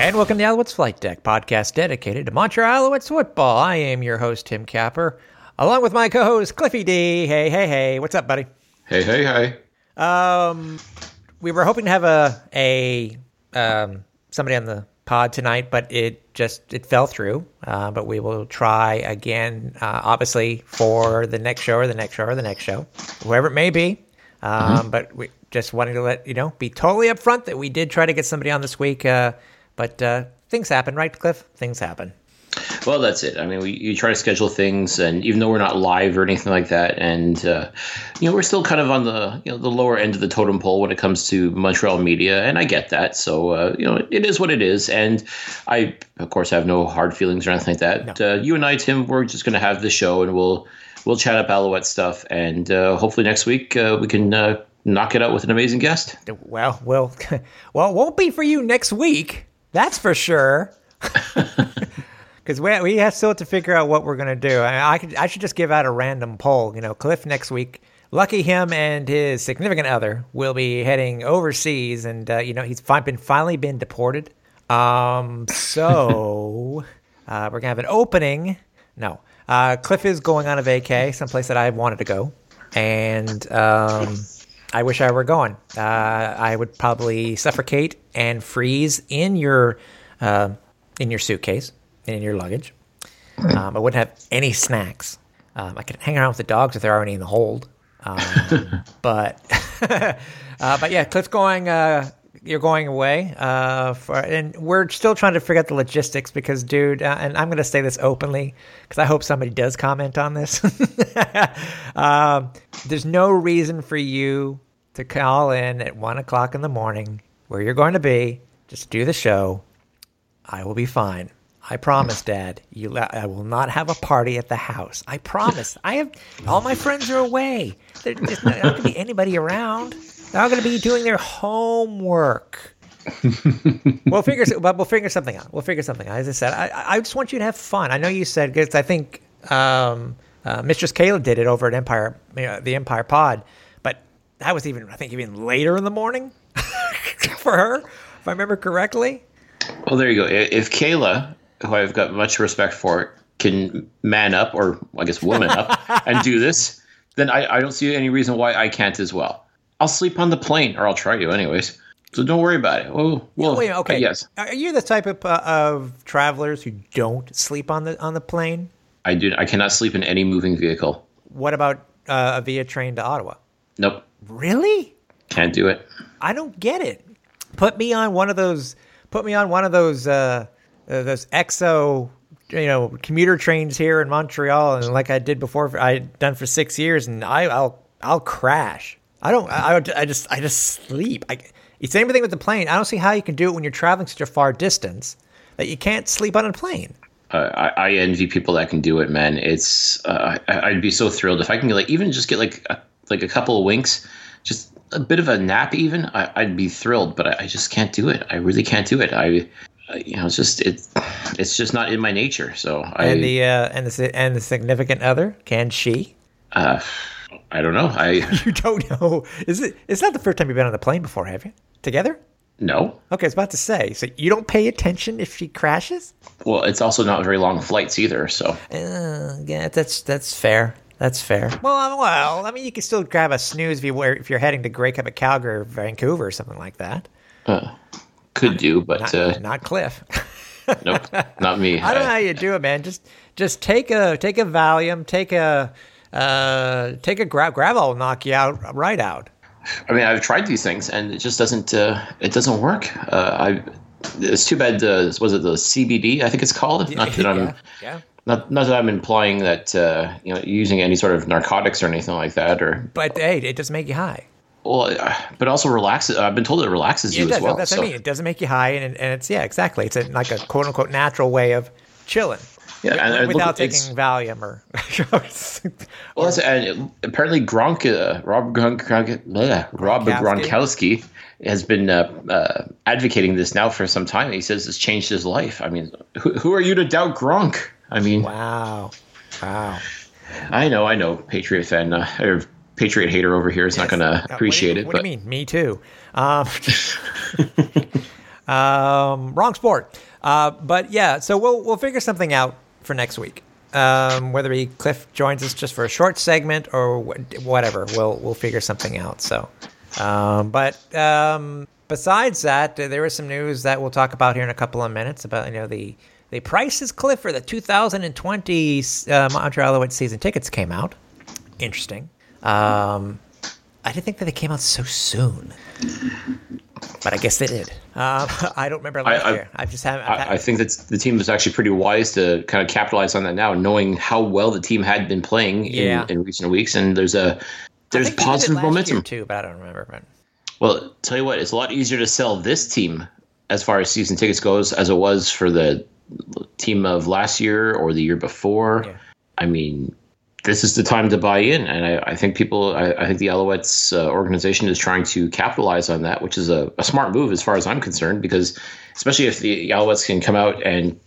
And welcome to the Alouettes Flight Deck, podcast dedicated to Montreal Alouettes football. I am your host, Tim Capper, along with my co-host, Cliffy D. Hey, hey, hey. What's up, buddy? Hey, hey, hey. Um, we were hoping to have a a um, somebody on the pod tonight, but it just it fell through. Uh, but we will try again, uh, obviously for the next show or the next show or the next show, whoever it may be. Um, But we just wanted to let you know, be totally upfront that we did try to get somebody on this week. Uh, but uh, things happen, right, Cliff? Things happen. Well, that's it. I mean, we you try to schedule things, and even though we're not live or anything like that, and uh, you know, we're still kind of on the you know the lower end of the totem pole when it comes to Montreal media, and I get that. So uh, you know, it is what it is, and I of course have no hard feelings or anything like that. Uh, you and I, Tim, we're just going to have the show, and we'll we'll chat up Alouette stuff, and uh, hopefully next week uh, we can uh, knock it out with an amazing guest. Well, well, well, it won't be for you next week. That's for sure. Because we we have still to figure out what we're gonna do. I, I could I should just give out a random poll. You know, Cliff next week. Lucky him and his significant other will be heading overseas, and uh, you know he's fi- been finally been deported. Um, so uh, we're gonna have an opening. No, uh, Cliff is going on a vacay, someplace that I wanted to go, and um, I wish I were going. Uh, I would probably suffocate and freeze in your uh, in your suitcase and in your luggage. Um, I wouldn't have any snacks. Um, I could hang around with the dogs if they're already in the hold. Um, but uh, but yeah, Cliff's going. Uh, you're going away, uh, for, and we're still trying to figure out the logistics because, dude, uh, and I'm going to say this openly because I hope somebody does comment on this. um, there's no reason for you to call in at one o'clock in the morning where you're going to be just do the show. I will be fine. I promise, Dad. You, I will not have a party at the house. I promise. I have all my friends are away. There- There's not going to be anybody around. They're all going to be doing their homework. we'll figure, but we'll figure something out. We'll figure something out. As I said, I, I just want you to have fun. I know you said because I think um, uh, Mistress Kayla did it over at Empire, you know, the Empire Pod, but that was even I think even later in the morning for her, if I remember correctly. Well, there you go. If Kayla, who I've got much respect for, can man up, or I guess woman up, and do this, then I, I don't see any reason why I can't as well. I'll sleep on the plane, or I'll try to, anyways. So don't worry about it. Oh, well, Wait, okay. Yes, Are you the type of uh, of travelers who don't sleep on the on the plane? I do. I cannot sleep in any moving vehicle. What about uh, a via train to Ottawa? Nope, Really? can't do it. I don't get it. Put me on one of those. Put me on one of those. Uh, uh, those exo, you know, commuter trains here in Montreal, and like I did before, I done for six years, and I, I'll I'll crash. I don't. I, I just I just sleep. I, it's the same thing with the plane. I don't see how you can do it when you're traveling such a far distance that you can't sleep on a plane. Uh, I, I envy people that can do it, man. It's uh, I, I'd be so thrilled if I can get like even just get like a, like a couple of winks, just a bit of a nap. Even I, I'd be thrilled, but I, I just can't do it. I really can't do it. I, you know, it's just it, it's just not in my nature. So I And the uh, and the and the significant other can she? uh, I don't know. I You don't know. Is it? It's not the first time you've been on the plane before, have you? Together? no. Okay, I was about to say. So you don't pay attention if she crashes? Well, it's also not very long flights either. So Uh, yeah, that's that's fair. That's fair. Well, um, well, I mean, you can still grab a snooze if you were if you're heading to Grey Cup at Calgary or Vancouver or something like that. could do, but Not, uh, not Cliff. nope, not me. I don't know how you do it, man. Just just take a take a Valium, take a uh, take a grab. Gravol will knock you out right out. I mean, I've tried these things, and it just doesn't. Uh, it doesn't work. Uh, I. It's too bad. Uh, was it the CBD? I think it's called. Not that I'm. yeah, yeah. Not, not that I'm implying that uh, you know using any sort of narcotics or anything like that, or But hey, it does make you high. well, uh, but also relaxes. I've been told it relaxes you it as well. That's so, what I mean. It doesn't make you high, and, and it's yeah, exactly. It's a, like a quote unquote natural way of chilling. Yeah, without look, taking Valium or. Well, that's, and apparently Gronk, uh, Rob Gronk, Gronk, bleh, Rob Gronkowski. Gronkowski has been uh, uh, advocating this now for some time. He says it's changed his life. I mean, who, who are you to doubt Gronk? I mean, wow, wow. I know, I know, Patriot fan uh, or Patriot hater over here is not going Uh, to appreciate what do you, it. What but do you mean? Me too. Um, um, wrong sport. Uh, but yeah, so we'll we'll figure something out for next week. Um, whether he Cliff joins us just for a short segment or wh- whatever, we'll we'll figure something out. So, um, but um, besides that, uh, there is some news that we'll talk about here in a couple of minutes about you know the the prices Cliff for the 2020 uh, Montreal Alouettes season tickets came out. Interesting. Um, I didn't think that they came out so soon, but I guess they did. Um, I don't remember last I- year. I just haven't. I've I, I think that the team was actually pretty wise to kind of capitalize on that now, knowing how well the team had been playing Yeah. in, in recent weeks, and there's a there's think they did it positive momentum. too, but I don't remember. But Well, tell you what, it's a lot easier to sell this team as far as season tickets goes as it was for the team of last year or the year before. Yeah. I mean, this is the time to buy in, and I, I think people, I, I think the Alouettes uh, organization is trying to capitalize on that, which is a, a smart move as far as I'm concerned, because especially if the Alouettes can come out and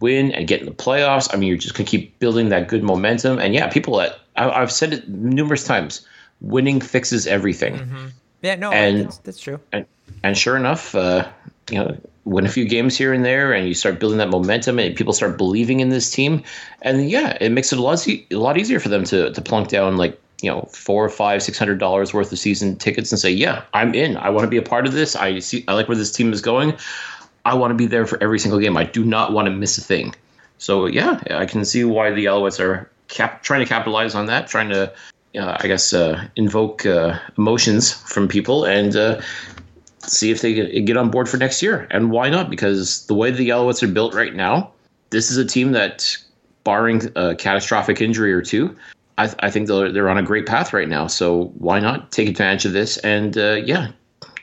win and get in the playoffs, I mean, you're just going to keep building that good momentum. And yeah, people that I, I've said it numerous times, winning fixes everything yeah, no, And- that's, that's true. and and sure enough, uh, you know, win a few games here and there, and you start building that momentum, and people start believing in this team, and yeah, it makes it a lot a lot easier for them to to plunk down like you know four, five, six hundred dollars worth of season tickets and say, yeah, I'm in. I want to be a part of this. I see. I like where this team is going. I want to be there for every single game. I do not want to miss a thing. So yeah, I can see why the Alouettes are cap- trying to capitalize on that, trying to, uh, I guess, uh, invoke uh, emotions from people and uh, see if they get on board for next year. And why not? Because the way the Alouettes are built right now, this is a team that, barring a catastrophic injury or two, I, I think they're they're on a great path right now. So why not take advantage of this and uh, yeah,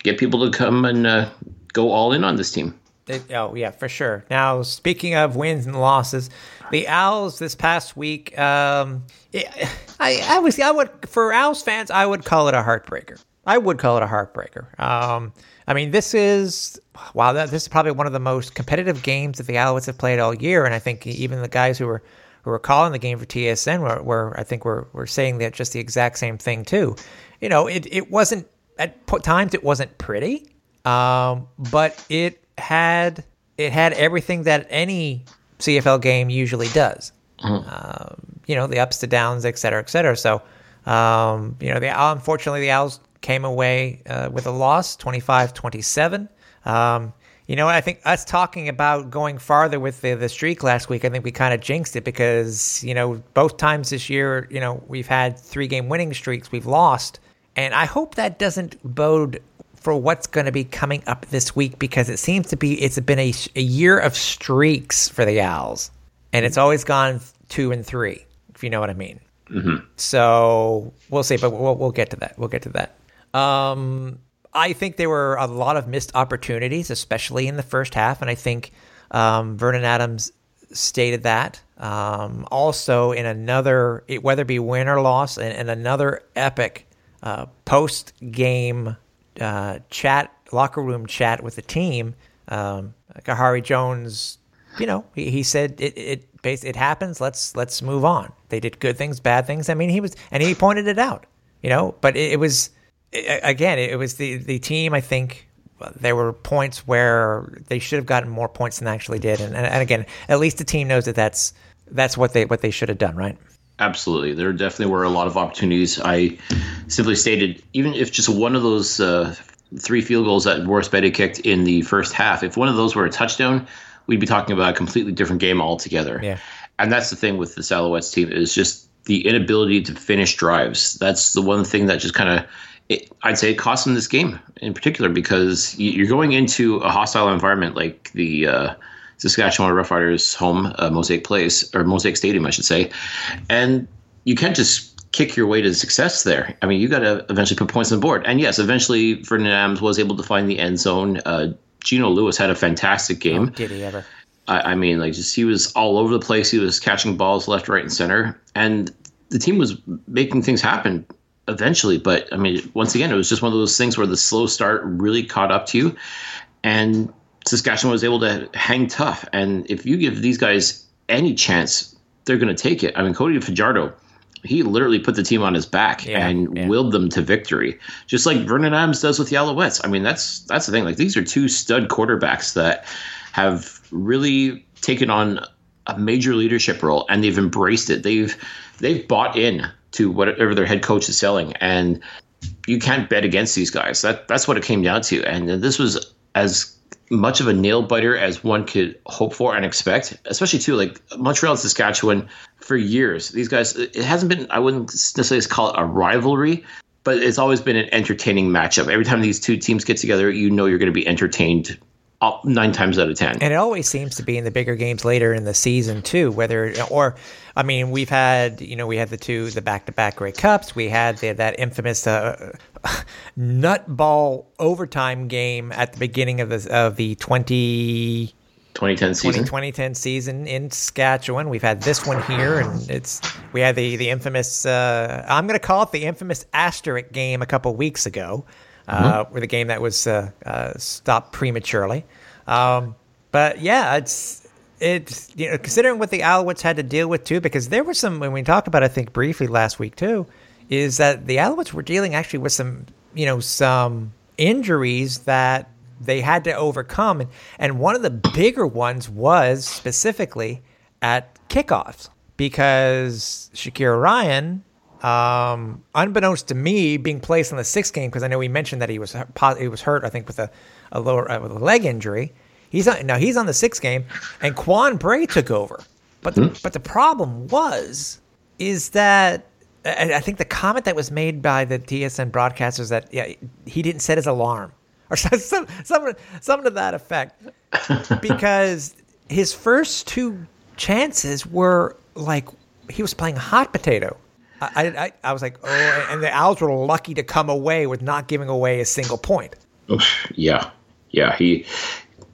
get people to come and uh, go all in on this team. Oh yeah, for sure. Now speaking of wins and losses, the Owls this past week, um, it, I I was I would for Owls fans I would call it a heartbreaker. I would call it a heartbreaker. Um, I mean this is wow that this is probably one of the most competitive games that the Alouettes have played all year, and I think even the guys who were who were calling the game for TSN were, were I think were were saying that just the exact same thing too. You know, it it wasn't at times it wasn't pretty, um, but it had it had everything that any CFL game usually does. Um, you know, the ups, the downs, et cetera, et cetera. So, um, you know, the unfortunately the Owls came away uh, with a loss, 25-27. Um, you know, I think us talking about going farther with the, the streak last week, I think we kind of jinxed it because, you know, both times this year, you know, we've had three game winning streaks, we've lost. And I hope that doesn't bode for what's going to be coming up this week because it seems to be it's been a, a year of streaks for the Owls, and it's always gone two and three, if you know what I mean. So we'll see, but we'll, we'll get to that. We'll get to that. Um, I think there were a lot of missed opportunities, especially in the first half, and I think um, Vernon Adams stated that. Um, also, in another, it, whether it be win or loss, in, in another epic uh, post game uh, chat, locker room chat with the team, um, Khari Jones, you know, he, he said it it it happens. Let's let's move on. They did good things, bad things. I mean, he was and he pointed it out, you know. But it, it was again, it was the the team. I think there were points where they should have gotten more points than they actually did, and, and, and again, at least the team knows that that's that's what they what they should have done, right? Absolutely. There definitely were a lot of opportunities. I simply stated, even if just one of those uh, three field goals that Boris Bede kicked in the first half, if one of those were a touchdown, we'd be talking about a completely different game altogether. Yeah. And that's the thing with the Alouettes team is just the inability to finish drives. That's the one thing that just kind of, it, I'd say, it cost them this game in particular because you- you're going into a hostile environment like the uh, Saskatchewan Roughriders home, uh, Mosaic Place, or Mosaic Stadium, I should say. And you can't just kick your way to success there. I mean, you got to eventually put points on the board. And yes, eventually Vernon Adams was able to find the end zone. Uh, Eugene Lewis had a fantastic game. Did he ever? I, I mean, like just he was all over the place. He was catching balls left, right, and center, and the team was making things happen eventually. But I mean, once again, it was just one of those things where the slow start really caught up to you, and Saskatchewan was able to hang tough. And if you give these guys any chance, they're going to take it. I mean, Cody Fajardo, he literally put the team on his back Yeah, and yeah. willed them to victory, just like Vernon Adams does with the Alouettes. I mean, that's that's the thing. Like these are two stud quarterbacks that have really taken on a major leadership role, and they've embraced it. They've they've bought in to whatever their head coach is selling, and you can't bet against these guys. That that's what it came down to. And this was as much of a nail biter as one could hope for and expect, especially too like Montreal and Saskatchewan for years. These guys, it hasn't been. I wouldn't necessarily call it a rivalry, but it's always been an entertaining matchup. Every time these two teams get together, you know you're going to be entertained nine times out of ten. And it always seems to be in the bigger games later in the season too. Whether or, I mean, we've had you know we had the two the back to back Grey Cups. We had the, that infamous uh, nutball overtime game at the beginning of the of the 20, 2010 season. 2010 season in Saskatchewan. We've had this one here, and it's we had the the infamous. Uh, I'm going to call it the infamous asterisk game a couple weeks ago, Mm-hmm. with a game that was uh, uh, stopped prematurely. Um, but yeah, it's it's you know considering what the Alouettes had to deal with too, because there were some when we talked about I think briefly last week too, is that the Alouettes were dealing actually with some you know some injuries that they had to overcome, and and one of the bigger ones was specifically at kickoffs because Shakir Ryan. Um, unbeknownst to me, being placed in the sixth game because I know we mentioned that he was he was hurt. I think with a, a lower uh, with a leg injury. He's on now. He's on the sixth game, and Quan Bray took over. But the, but the problem was is that I, I think the comment that was made by the TSN broadcasters that yeah he didn't set his alarm or some some some, some to that effect because his first two chances were like he was playing hot potato. I, I, I was like, oh, and the Owls were lucky to come away with not giving away a single point. Yeah, yeah. He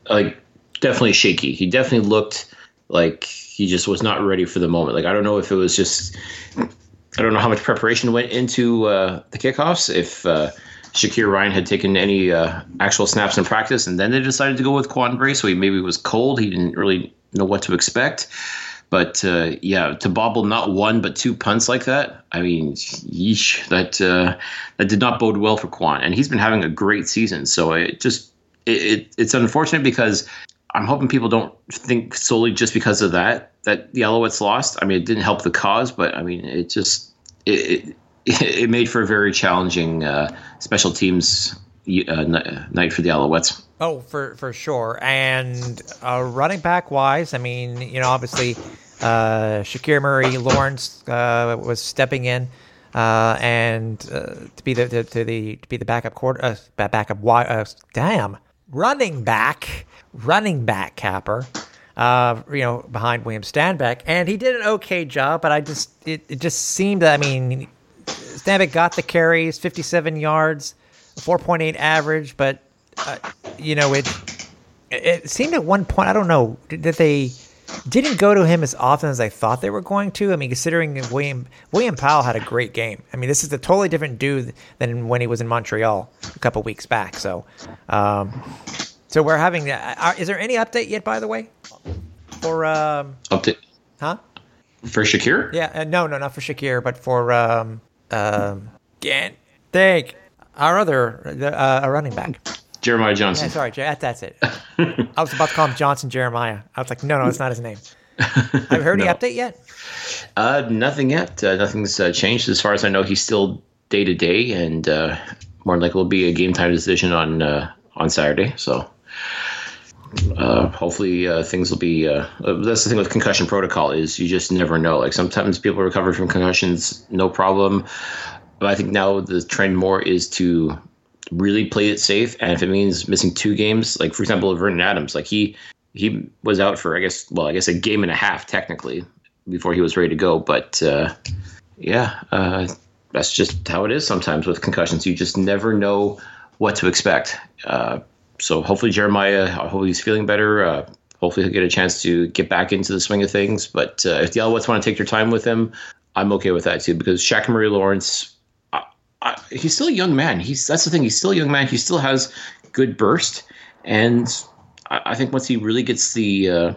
like definitely shaky. He definitely looked like he just was not ready for the moment. Like I don't know if it was just I don't know how much preparation went into uh, the kickoffs. If uh, Shakir Ryan had taken any uh, actual snaps in practice, and then they decided to go with Quan Bray, so he maybe was cold. He didn't really know what to expect. But uh, yeah, to bobble not one but two punts like that, I mean, yeesh, that uh, that did not bode well for Quan. And he's been having a great season, so it just it, it, it's unfortunate because I'm hoping people don't think solely just because of that that the Alouettes lost. I mean, it didn't help the cause, but I mean, it just it it, it made for a very challenging uh, special teams uh, night for the Alouettes. Oh, for for sure. And uh, running back wise, I mean, you know, obviously, uh, Shakir Murray Lawrence uh, was stepping in, uh, and uh, to be the to, the to be the backup quarter uh, backup wi- uh, damn running back running back capper. Uh, you know, behind William Stanback, and he did an okay job, but I just it, it just seemed that I mean, Stanback got the carries, fifty-seven yards, four point eight average, but uh, you know it it seemed at one point I don't know that they didn't go to him as often as I thought they were going to. I mean, considering William William Powell had a great game. I mean, this is a totally different dude than when he was in Montreal a couple weeks back. So, um, so we're having. Uh, is there any update yet? By the way, for um, Update huh? for Shakir. Yeah, uh, no, no, not for Shakir, but for um, um, Gant. Think our other uh, a running back. Jeremiah Yeah, Johnson. sorry, that, that's it. I was about to call him Johnson Jeremiah. I was like, no, no, it's not his name. Have you heard any No. update yet? Uh, nothing yet. Uh, nothing's uh, changed as far as I know. He's still day to day, and uh, more than likely will be a game time decision on uh, on Saturday. So uh, hopefully uh, things will be. That's the thing with concussion protocol is you just never know. Like sometimes people recover from concussions, no problem. But I think now the trend more is to really play it safe, and if it means missing two games, like for example, Vernon Adams, like he he was out for I guess well I guess a game and a half technically before he was ready to go. But uh, yeah, uh, that's just how it is sometimes with concussions. You just never know what to expect. Uh, so hopefully Jeremiah, hopefully he's feeling better. Uh, Hopefully, he'll get a chance to get back into the swing of things. But uh, if the Alouettes want to take their time with him, I'm okay with that too because Shaq Lawrence, He's still a young man. He's that's the thing. He's still a young man. He still has good burst, and I, I think once he really gets the uh,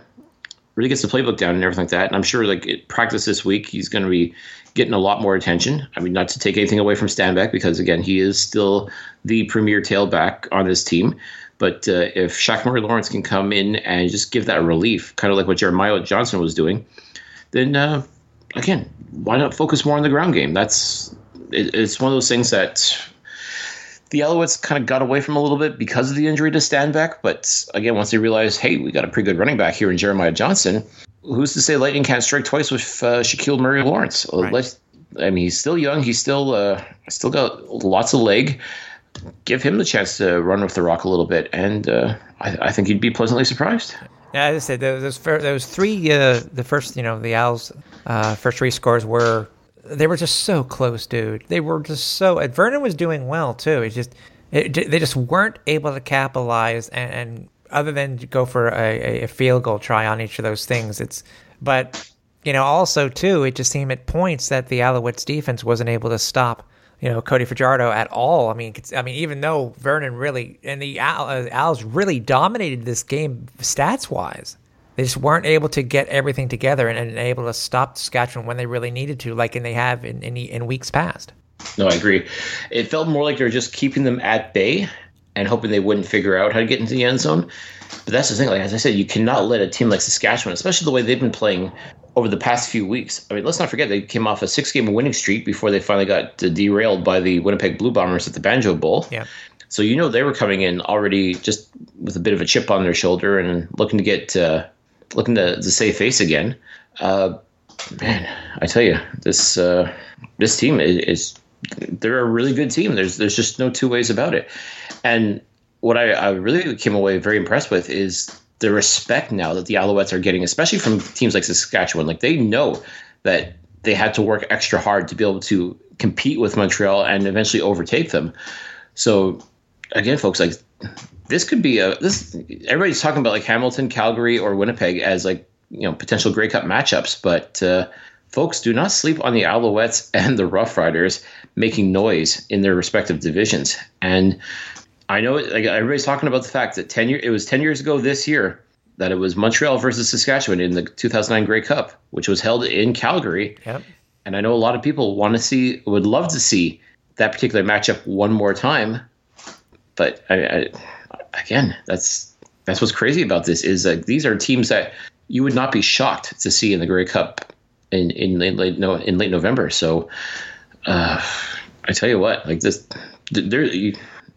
really gets the playbook down and everything like that, and I'm sure like practice this week, he's going to be getting a lot more attention. I mean, not to take anything away from Stanback because again, he is still the premier tailback on this team. But uh, if Shaq Murray Lawrence can come in and just give that relief, kind of like what Jeremiah Johnson was doing, then uh, again, why not focus more on the ground game? That's it, it's one of those things that the Alouettes kind of got away from a little bit because of the injury to Stanback. But again, once they realized, hey, we got a pretty good running back here in Jeremiah Johnson, who's to say Lightning can't strike twice with uh, Shaquille Murray Lawrence? Right. I mean, he's still young. He's still uh, still got lots of leg give him the chance to run with the rock a little bit, and uh, I, I, think he'd be pleasantly surprised. Yeah, as I said, those those three, uh, the first, you know, the Owls' uh, first three scores were they were just so close, dude. They were just so. And Vernon was doing well too. It's just it, they just weren't able to capitalize, and, and other than go for a, a field goal try on each of those things, it's but you know also too, it just seemed at points that the Alouettes defense wasn't able to stop you know Cody Fajardo at all. I mean, I mean, even though Vernon really and the uh, Owls really dominated this game stats wise, they just weren't able to get everything together and, and able to stop Saskatchewan when they really needed to, like in they have in, in in weeks past. No, I agree. It felt more like they're just keeping them at bay and hoping they wouldn't figure out how to get into the end zone. But that's the thing. Like as I said, you cannot let a team like Saskatchewan, especially the way they've been playing over the past few weeks. I mean, let's not forget they came off a six-game winning streak before they finally got derailed by the Winnipeg Blue Bombers at the Banjo Bowl. Yeah. So you know they were coming in already just with a bit of a chip on their shoulder and looking to get uh, looking to, to save face again. Uh, man, I tell you, this uh, this team is, is, they're a really good team. There's there's just no two ways about it. And what I, I really came away very impressed with is the respect now that the Alouettes are getting, especially from teams like Saskatchewan. Like they know that they had to work extra hard to be able to compete with Montreal and eventually overtake them. So again, folks, like this could be a this everybody's talking about like Hamilton, Calgary, or Winnipeg as like you know potential Grey Cup matchups, but uh, folks, do not sleep on the Alouettes and the Rough Riders making noise in their respective divisions. And I know like everybody's talking about the fact that ten year it was ten years ago this year that it was Montreal versus Saskatchewan in the 2009 Grey Cup, which was held in Calgary. Yep. And I know a lot of people want to see, would love to see that particular matchup one more time. But I, I, again, that's that's what's crazy about this is that these are teams that you would not be shocked to see in the Grey Cup in in late, late no in late November. So uh, I tell you what, like this, there.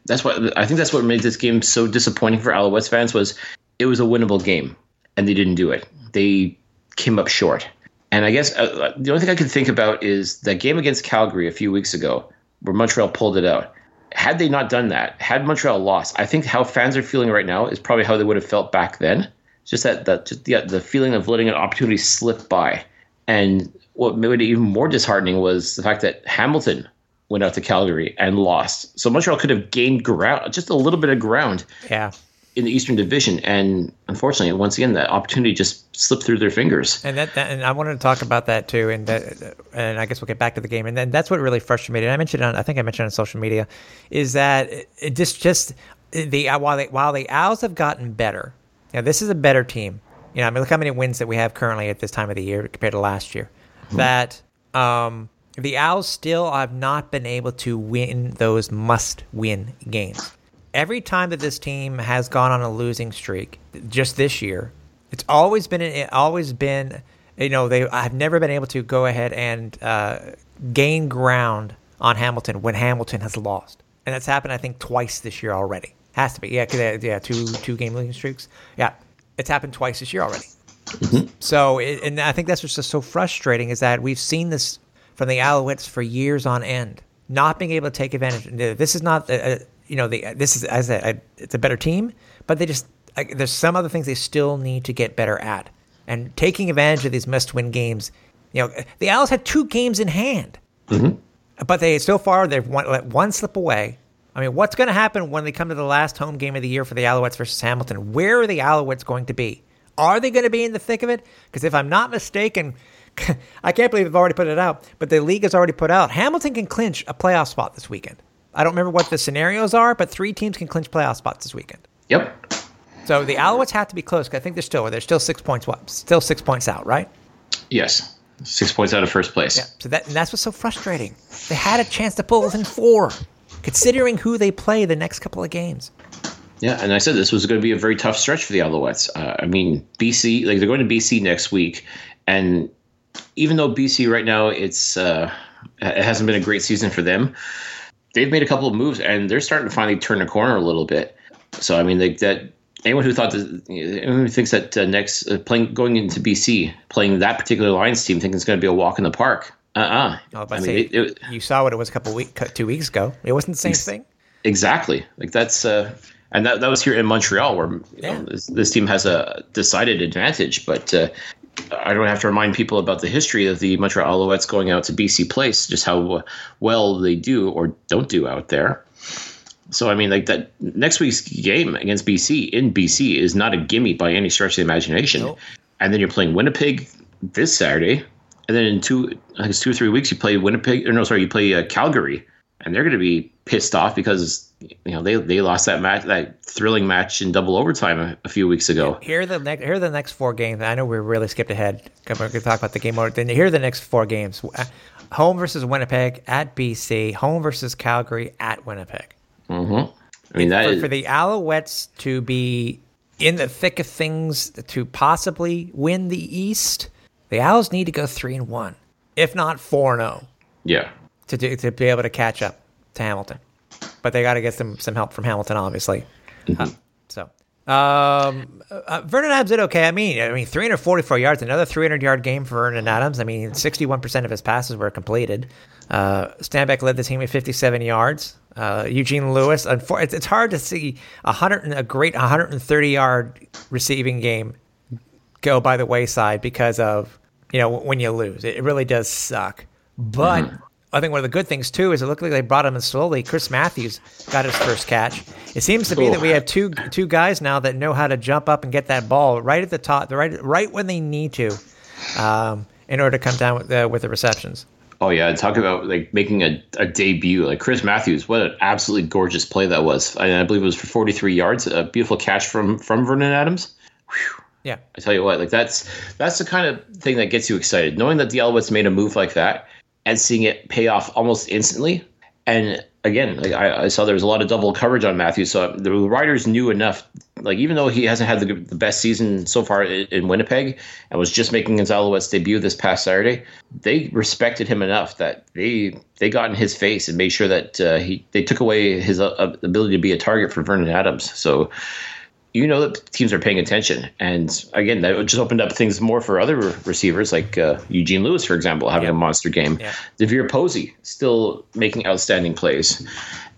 That's what I think. That's what made this game so disappointing for Alouettes fans was it was a winnable game, and they didn't do it. They came up short. And I guess uh, the only thing I can think about is that game against Calgary a few weeks ago, where Montreal pulled it out. Had they not done that, had Montreal lost, I think how fans are feeling right now is probably how they would have felt back then. Just that, that just the, the feeling of letting an opportunity slip by. And what made it even more disheartening was the fact that Hamilton went out to Calgary and lost. So Montreal could have gained ground, just a little bit of ground. Yeah. In the Eastern Division, and unfortunately, once again, that opportunity just slipped through their fingers. And that, that, and I wanted to talk about that too, and that, and I guess we'll get back to the game. And then that's what really frustrated me. And I mentioned on, I think I mentioned on social media, is that it just just the while they, while the Owls have gotten better. Now this is a better team. You know, I mean, look how many wins that we have currently at this time of the year compared to last year. Mm-hmm. That um, the Owls still have not been able to win those must win games. Every time that this team has gone on a losing streak, just this year, it's always been it always been you know they I've never been able to go ahead and uh, gain ground on Hamilton when Hamilton has lost, and that's happened I think twice this year already. Has to be yeah, yeah, two two game losing streaks. Yeah, it's happened twice this year already. Mm-hmm. So, it, and I think that's what's just so frustrating is that we've seen this from the Alouettes for years on end, not being able to take advantage. This is not, a, a, you know, the, this is as a, a, it's a better team, but they just there's some other things they still need to get better at, and taking advantage of these must-win games. You know, the Owls had two games in hand, mm-hmm. but they so far they've one, let one slip away. I mean, what's going to happen when they come to the last home game of the year for the Alouettes versus Hamilton? Where are the Alouettes going to be? Are they going to be in the thick of it? Because if I'm not mistaken, I can't believe they've already put it out, but the league has already put out Hamilton can clinch a playoff spot this weekend. I don't remember what the scenarios are, but three teams can clinch playoff spots this weekend. Yep. So the Alouettes have to be close. I think they're still they're still six points what still six points out, right? Yes. Six points out of first place. Yeah. So that and that's what's so frustrating. They had a chance to pull within four, considering who they play the next couple of games. Yeah, and I said this was going to be a very tough stretch for the Alouettes. Uh, I mean, BC, like they're going to BC next week, and even though BC right now it's uh, it hasn't been a great season for them, they've made a couple of moves and they're starting to finally turn the corner a little bit. So I mean, like that. Anyone who thought that, anyone who thinks that uh, next uh, playing going into BC, playing that particular Lions team, thinking it's going to be a walk in the park. Uh uh Oh, but say, it, it, you saw what it was a couple week, two weeks ago. It wasn't the same ex- thing. Exactly. Like that's uh, and that, that was here in Montreal, where you Yeah. know, this, this team has a decided advantage. But uh, I don't have to remind people about the history of the Montreal Alouettes going out to BC Place, just how well they do or don't do out there. So I mean, like that next week's game against BC in BC is not a gimme by any stretch of the imagination. Nope. And then you're playing Winnipeg this Saturday, and then in two, I think it's two or three weeks, you play Winnipeg. Or no, sorry, you play uh, Calgary, and they're going to be pissed off because you know they they lost that match, that thrilling match in double overtime a, a few weeks ago. Here are the next. Here are the next four games. I know we really skipped ahead. We're going to talk about the game order. Then here are the next four games: Uh, home versus Winnipeg at BC, home versus Calgary at Winnipeg. Hmm. I mean that for, is for the Alouettes to be in the thick of things to possibly win the East, the Owls need to go three and one, if not four and zero, yeah. to do, to be able to catch up to Hamilton. But they got to get some some help from Hamilton, obviously. Uh, so. Um, uh, Vernon Adams did okay. I mean, I mean, 344 yards, another 300 yard game for Vernon Adams. I mean, 61% of his passes were completed. Uh, Stanback led the team with 57 yards. Uh, Eugene Lewis, it's, it's hard to see a hundred a great 130 yard receiving game go by the wayside because of you know when you lose. It really does suck. But I think one of the good things too is it looked like they brought him in slowly. Chris Matthews got his first catch. It seems to be that we have two two guys now that know how to jump up and get that ball right at the top, right right when they need to, um, in order to come down with the, with the receptions. Oh yeah, talk about like making a, a debut. Like Chris Matthews, what an absolutely gorgeous play that was. I, I believe it was for 43 yards. A beautiful catch from from Vernon Adams. Yeah, I tell you what, like that's that's the kind of thing that gets you excited, knowing that the Alouettes made a move like that and seeing it pay off almost instantly. And again, like I, I saw there was a lot of double coverage on Matthews, so the Riders knew enough. Like even though he hasn't had the, the best season so far in, in Winnipeg and was just making Alouettes debut this past Saturday, they respected him enough that they they got in his face and made sure that uh, he they took away his uh, ability to be a target for Vernon Adams. So you know that teams are paying attention. And again, that just opened up things more for other receivers, like uh, Eugene Lewis, for example, having a monster game. Yeah. DeVier Posey still making outstanding plays.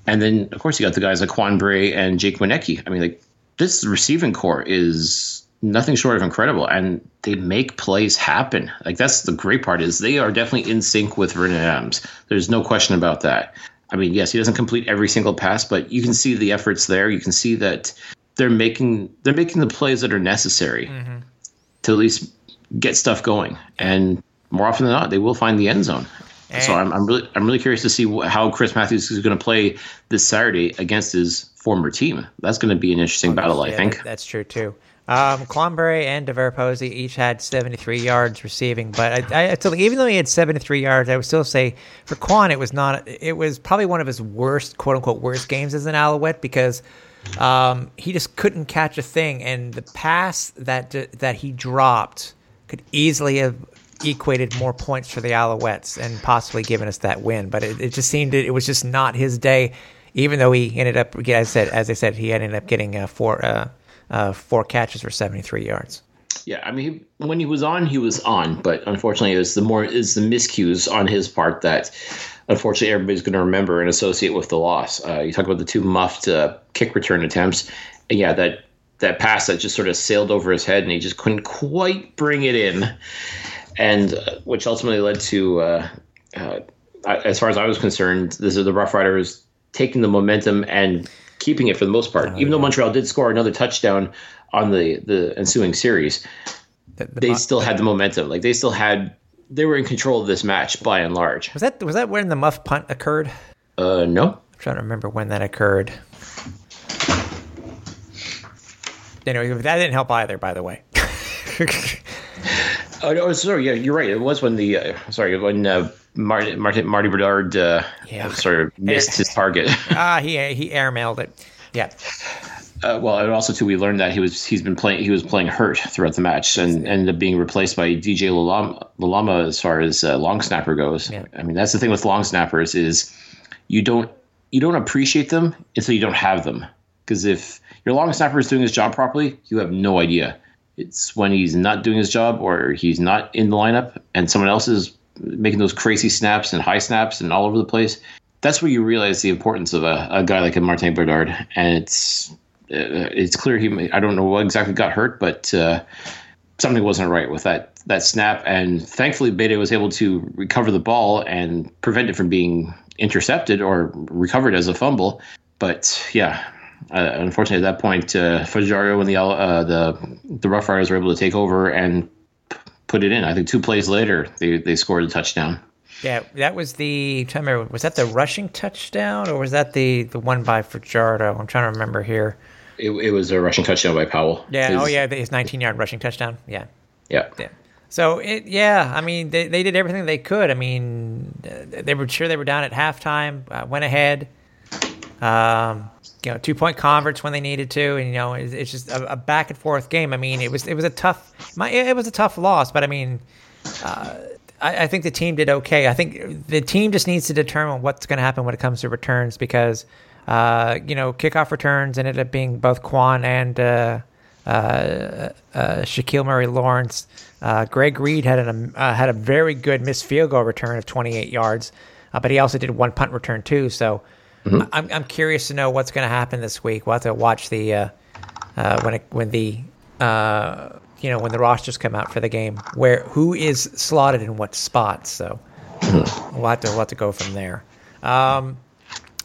And then, of course, you got the guys like Quan Bray and Jake Wieneke. I mean, like this receiving core is nothing short of incredible, and they make plays happen. Like that's the great part is they are definitely in sync with Vernon Adams. There's no question about that. I mean, yes, he doesn't complete every single pass, but you can see the efforts there. You can see that they're making they're making the plays that are necessary to at least get stuff going. And more often than not, they will find the end zone. so I'm, I'm really I'm really curious to see how Chris Matthews is going to play this Saturday against his former team. That's going to be an interesting battle, I think. that's true too. Um, Quan Bray and DeVier Posey each had 73 yards receiving, but I, I still, even though he had 73 yards, I would still say for Quan, it was not. It was probably one of his worst, quote unquote, worst games as an Alouette because um, he just couldn't catch a thing, and the pass that that he dropped could easily have equated more points for the Alouettes and possibly given us that win. But it, it just seemed it, it was just not his day. Even though he ended up, as I said, as I said, he ended up getting uh, four uh, uh, four catches for seventy three yards. Yeah, I mean, he, when he was on, he was on, but unfortunately, it was the more is the miscues on his part that unfortunately everybody's going to remember and associate with the loss. Uh, you talk about the two muffed uh, kick return attempts, and yeah, that that pass that just sort of sailed over his head, and he just couldn't quite bring it in, and uh, which ultimately led to, uh, uh, as far as I was concerned, this is the Rough Riders taking the momentum and keeping it for the most part. Even though Montreal did score another touchdown on the the ensuing series, The- the they still had the momentum. Like they still had, they were in control of this match by and large. was that was that when the muff punt occurred? Uh, no, I'm trying to remember when that occurred. Anyway, that didn't help either, by the way. Oh, no, sorry. Yeah, you're right. It was when the uh, sorry when uh, Marty Marty, Marty Bernard uh, Yeah. sort of missed his target. ah, he he airmailed it. Yeah, Uh, well, and also too, we learned that he was he's been playing he was playing hurt throughout the match and ended up being replaced by DJ Lalama, Lalama as far as uh, long snapper goes. Yeah. I mean, that's the thing with long snappers is you don't you don't appreciate them until you don't have them. Because if your long snapper is doing his job properly, you have no idea. It's when he's not doing his job or he's not in the lineup and someone else is making those crazy snaps and high snaps and all over the place. That's where you realize the importance of a, a guy like a Martin Bernard. And it's it's clear he I don't know what exactly got hurt, but uh, something wasn't right with that that snap. And thankfully, Bede was able to recover the ball and prevent it from being intercepted or recovered as a fumble. But yeah, uh, unfortunately, at that point, uh, Fajardo and the uh, the the Rough Riders were able to take over and put it in. I think two plays later, they they scored a touchdown. yeah. That was the. I'm trying to remember. Was that the rushing touchdown or was that the the one by Fajardo? I'm trying to remember here. It, it was a rushing touchdown by Powell. Yeah. His- oh yeah, his 19 yard rushing touchdown. Yeah. yeah. Yeah. So it, yeah, I mean, they, they did everything they could. I mean, they were sure they were down at halftime, uh, went ahead, um, you know, two point converts when they needed to, and you know, it's, it's just a, a back and forth game. I mean, it was it was a tough, my, it was a tough loss, but I mean, uh, I, I think the team did okay. I think the team just needs to determine what's going to happen when it comes to returns because, uh, you know, kickoff returns ended up being both Quan and. Uh, uh, Shaquille Murray Lawrence. Uh, Greg Reed had an, uh, had a very good missed field goal return of 28 yards, uh, but he also did one punt return too. So I'm, I'm curious to know what's going to happen this week. We'll have to watch the uh, uh, when it, when the uh, you know when the rosters come out for the game where who is slotted in what spots. So we'll have to we'll have to go from there. Um,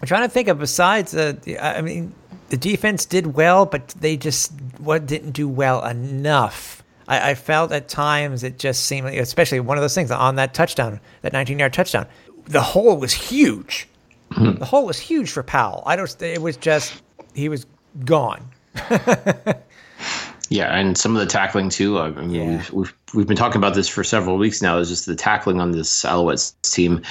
I'm trying to think of besides uh, the- I mean the defense did well, but they just what didn't do well enough. I, I felt at times it just seemed, like, especially one of those things on that touchdown, that 19 yard touchdown, the hole was huge. The hole was huge for Powell. I don't. It was just he was gone. Yeah, and some of the tackling too. I mean, Yeah. we've, we've we've been talking about this for several weeks now. Is just the tackling on this Alouettes team.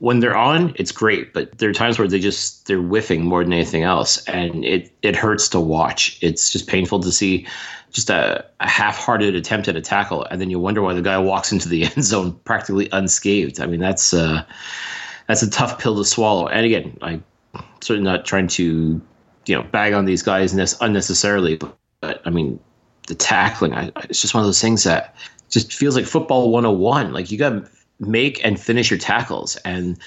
When they're on, it's great, but there are times where they just they're whiffing more than anything else, and it it hurts to watch. It's just painful to see just a, a half-hearted attempt at a tackle, and then you wonder why the guy walks into the end zone practically unscathed. I mean, that's uh, that's a tough pill to swallow. And again, I'm certainly not trying to you know bag on these guys unnecessarily, but, but I mean the tackling. I, it's just one of those things that just feels like football 101. Like you got make and finish your tackles, and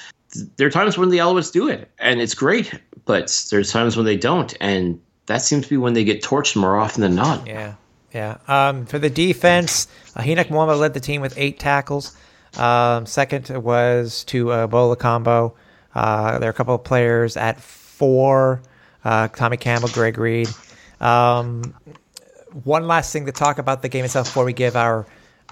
there are times when the Alouettes do it, and it's great. But there's times when they don't, and that seems to be when they get torched more often than not. Yeah, yeah. Um, for the defense, Henoc Muamba led the team with eight tackles. Um, second was to uh, Bola Combo. Uh, there are a couple of players at four. Uh, Tommy Campbell, Greg Reed. Um, one last thing to talk about the game itself before we give our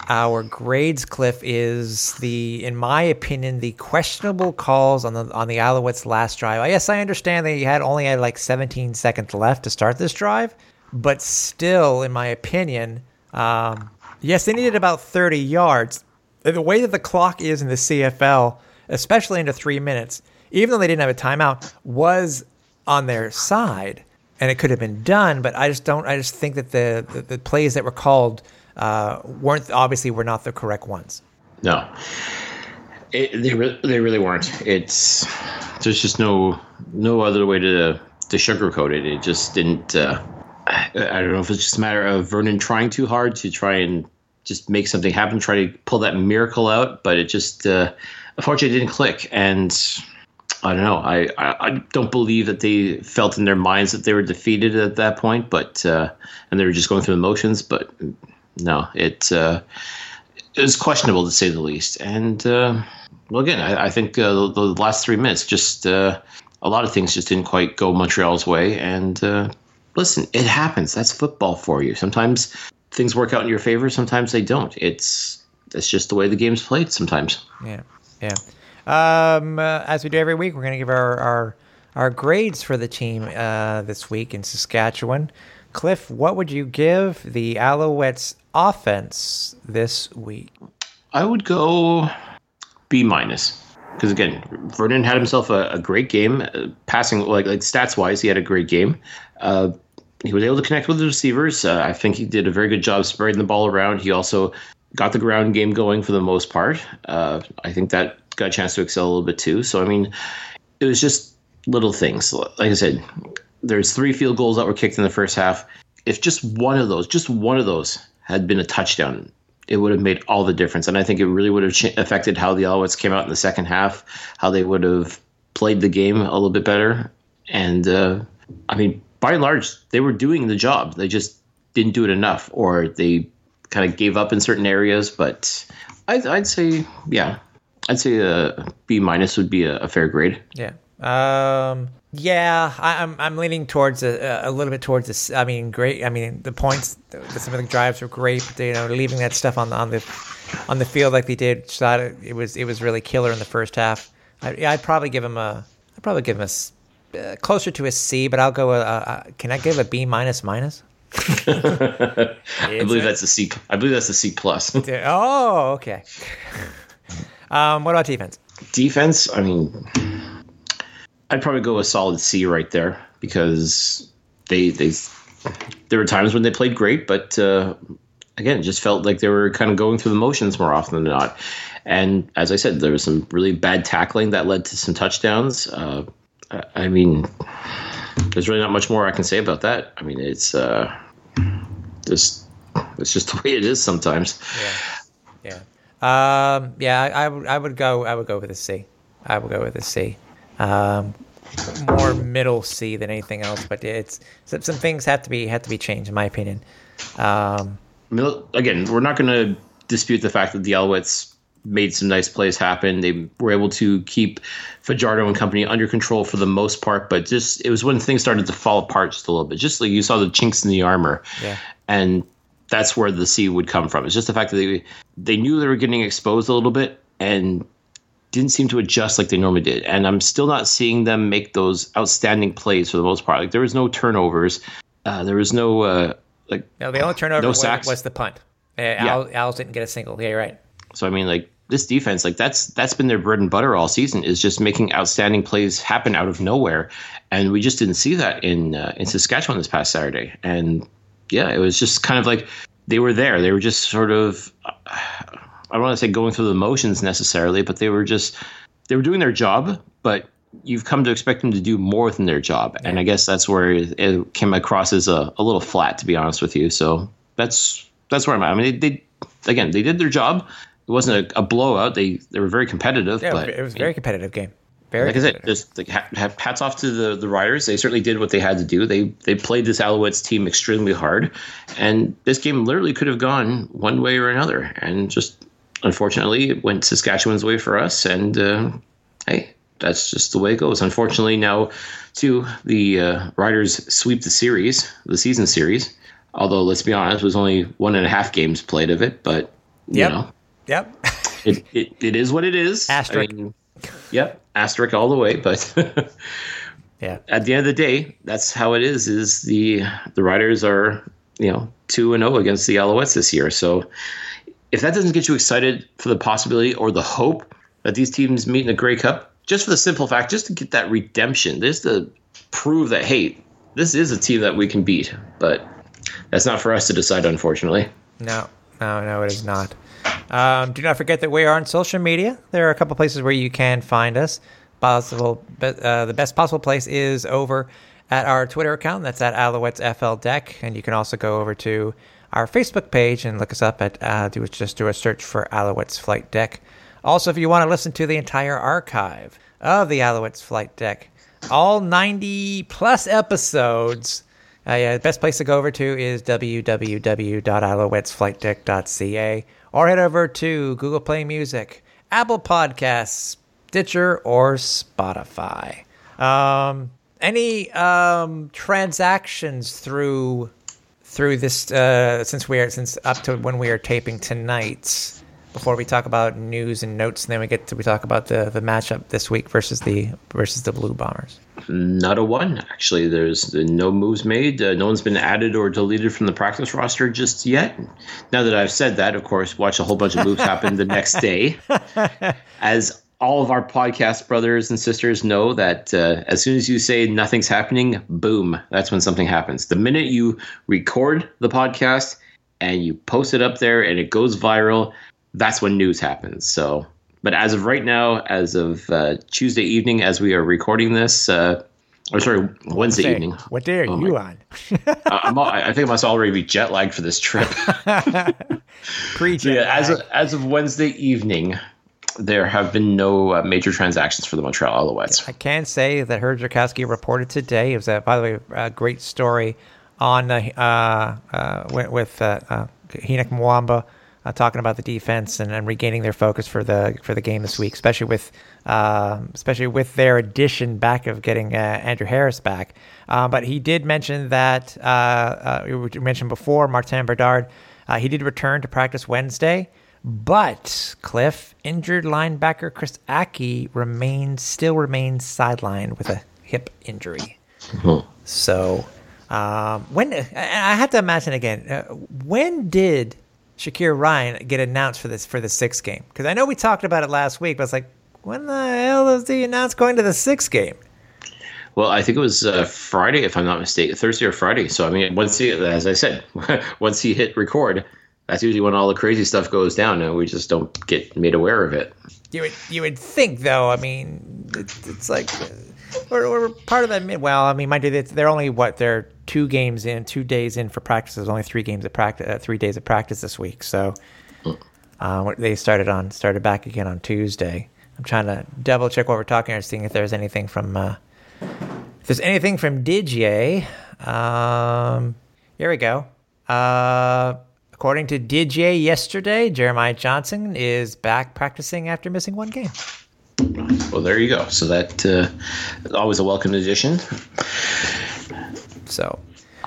our grades, Cliff, is the, in my opinion, the questionable calls on the on the Alouettes' last drive. Yes, I understand they had only had like 17 seconds left to start this drive, but still, in my opinion, um, yes, they needed about 30 yards. The way that the clock is in the CFL, especially into three minutes, even though they didn't have a timeout, was on their side and it could have been done. But I just don't. I just think that the the, the plays that were called uh, weren't obviously were not the correct ones. No, it, they re- they really weren't. It's there's just no no other way to to sugarcoat it. It just didn't. Uh, I, don't know if it's just a matter of Vernon trying too hard to try and just make something happen, try to pull that miracle out, but it just uh, unfortunately didn't click. And I don't know. I, I, I don't believe that they felt in their minds that they were defeated at that point, but uh, and they were just going through the motions. But no, it uh, it was questionable to say the least. And uh, well, again, I, I think uh, the, the last three minutes just uh, a lot of things just didn't quite go Montreal's way, and uh, listen, it happens. That's football for you. Sometimes things work out in your favor. Sometimes they don't. It's it's just the way the game's played. Sometimes. Yeah, yeah. Um, uh, as we do every week, we're going to give our, our our grades for the team uh, this week in Saskatchewan. Cliff, what would you give the Alouettes offense this week? I would go B minus because again, Vernon had himself a, a great game, uh, passing like like stats wise, he had a great game. Uh, he was able to connect with the receivers. Uh, I think he did a very good job spreading the ball around. He also got the ground game going for the most part. Uh, I think that got a chance to excel a little bit too. So I mean, it was just little things. Like I said, there's three field goals that were kicked in the first half. If just one of those, just one of those had been a touchdown, it would have made all the difference. And I think it really would have affected how the Alouettes came out in the second half, how they would have played the game a little bit better. And uh, I mean, by and large, they were doing the job. They just didn't do it enough, or they kind of gave up in certain areas. But I'd, I'd say, yeah, I'd say a B minus would be a, a fair grade. Yeah. Um, yeah, I, am I'm leaning towards a, a little bit towards this. I mean, great. I mean, the points, the, the, some of the drives were great, but you know, leaving that stuff on the on the on the field like they did, thought it, it was it was really killer in the first half. I, I'd probably give him a, I'd probably give him a uh, closer to a C, but I'll go. A, a, can I give a B minus minus? I believe that's a C. I believe that's a C plus. oh, okay. Um, what about defense? Defense, I mean I'd probably go a solid C right there because they they there were times when they played great, but uh, again, just felt like they were kind of going through the motions more often than not. And as I said, there was some really bad tackling that led to some touchdowns. Uh, I mean, there's really not much more I can say about that. I mean, it's uh, just it's just the way it is sometimes. Yeah, yeah, um, yeah. I, I, would I would go I would go with a C. I would go with a C. Um, more middle C than anything else, but it's some, some things have to be have to be changed, in my opinion. Um, Again, we're not going to dispute the fact that the Alouettes made some nice plays happen. They were able to keep Fajardo and company under control for the most part, but just it was when things started to fall apart just a little bit. Just like you saw the chinks in the armor, yeah. and that's where the C would come from. It's just the fact that they they knew they were getting exposed a little bit, and didn't seem to adjust like they normally did. And I'm still not seeing them make those outstanding plays for the most part. Like there was no turnovers. Uh, there was no uh, like no. The only turnover no was, was, the punt. Uh, yeah. Al, Al didn't get a single. Yeah, you're right. So I mean, like this defense, like that's that's been their bread and butter all season is just making outstanding plays happen out of nowhere, and we just didn't see that in uh, in Saskatchewan this past Saturday. And yeah, it was just kind of like they were there. They were just sort of. I don't want to say going through the motions necessarily, but they were just they were doing their job, but you've come to expect them to do more than their job. Yeah. And I guess that's where it came across as a, a little flat, to be honest with you. So that's that's where I'm at. I mean, they, they again they did their job. It wasn't a, a, blowout. They they were very competitive. Yeah, but, it was a very competitive game. Very like I said, just like, hats off to the the riders. They certainly did what they had to do. They they played this Alouettes team extremely hard, and this game literally could have gone one way or another. And just unfortunately, it went Saskatchewan's way for us, and uh, hey, that's just the way it goes. Unfortunately, now too the uh, Riders sweep the series, the season series. Although let's be honest, it was only one and a half games played of it, but you yep. know, yep, it, it, it is what it is. Asterisk. I mean, yep, asterisk all the way. But yeah, at the end of the day, that's how it is. Is the the Riders are you know two and zero oh against the Alouettes this year, so if that doesn't get you excited for the possibility or the hope that these teams meet in the Grey Cup, just for the simple fact, just to get that redemption, just to prove that, hey, this is a team that we can beat. But that's not for us to decide, unfortunately. No, no, no, it is not. Um, do not forget that we are on social media. There are a couple places where you can find us. Possible, uh, the best possible place is over at our Twitter account. That's at Alouettes FL Deck, and you can also go over to our Facebook page and look us up at uh, just do a search for Alouettes Flight Deck. Also, if you want to listen to the entire archive of the Alouettes Flight Deck, all 90 plus episodes, uh, yeah, the best place to go over to is www.alouettesflightdeck.ca or head over to Google Play Music, Apple Podcasts, Stitcher, or Spotify. Um, any um, transactions through through this uh, since we are since up to when we are taping tonight? Before we talk about news and notes, and then we get to we talk about the the matchup this week versus the versus the Blue Bombers. Not a one, actually. There's no moves made. Uh, no one's been added or deleted from the practice roster just yet. Now that I've said that, of course, watch a whole bunch of moves happen the next day. As all of our podcast brothers and sisters know that uh, as soon as you say nothing's happening, boom, that's when something happens. The minute you record the podcast and you post it up there and it goes viral, that's when news happens. So, but as of right now, as of uh, Tuesday evening, as we are recording this, uh, or sorry, Wednesday Say, evening. What day are Oh you my- on? I- I'm, I think I must already be jet lagged for this trip. Pre yeah, as of, as of Wednesday evening, there have been no uh, major transactions for the Montreal Alouettes. I can say that Herb reported today. It was, a, by the way, a great story on uh, uh, uh, with, uh, Henoc Muamba uh, talking about the defense and, and regaining their focus for the for the game this week, especially with uh, especially with their addition back of getting Andrew Harris back. But he did mention that uh, mentioned before Martin Bédard. He did return to practice Wednesday. But Cliff, injured linebacker Chris Ackie remains still remains sidelined with a hip injury. So, um, when I have to imagine again, uh, when did Shakir Ryan get announced for this for the sixth game? Because I know we talked about it last week, but it's like, when the hell is he announced going to the sixth game? Well, I think it was uh, Friday, if I'm not mistaken, Thursday or Friday. So I mean, once he, as I said, once he hit record, that's usually when all the crazy stuff goes down, and we just don't get made aware of it. You would you would think though. I mean, it's, it's like uh, we're, we're part of that. mid- Well, I mean, mind you, they're only what they're two games in, two days in for practice. There's only three games of practice, uh, three days of practice this week. So uh, they started on started back again on Tuesday. I'm trying to double check what we're talking here, seeing if there's anything from uh, if there's anything from Didier. Um, here we go. Uh, according to Didier yesterday, Jeremiah Johnson is back practicing after missing one game. Well, there you go. So that uh, is always a welcome addition. So,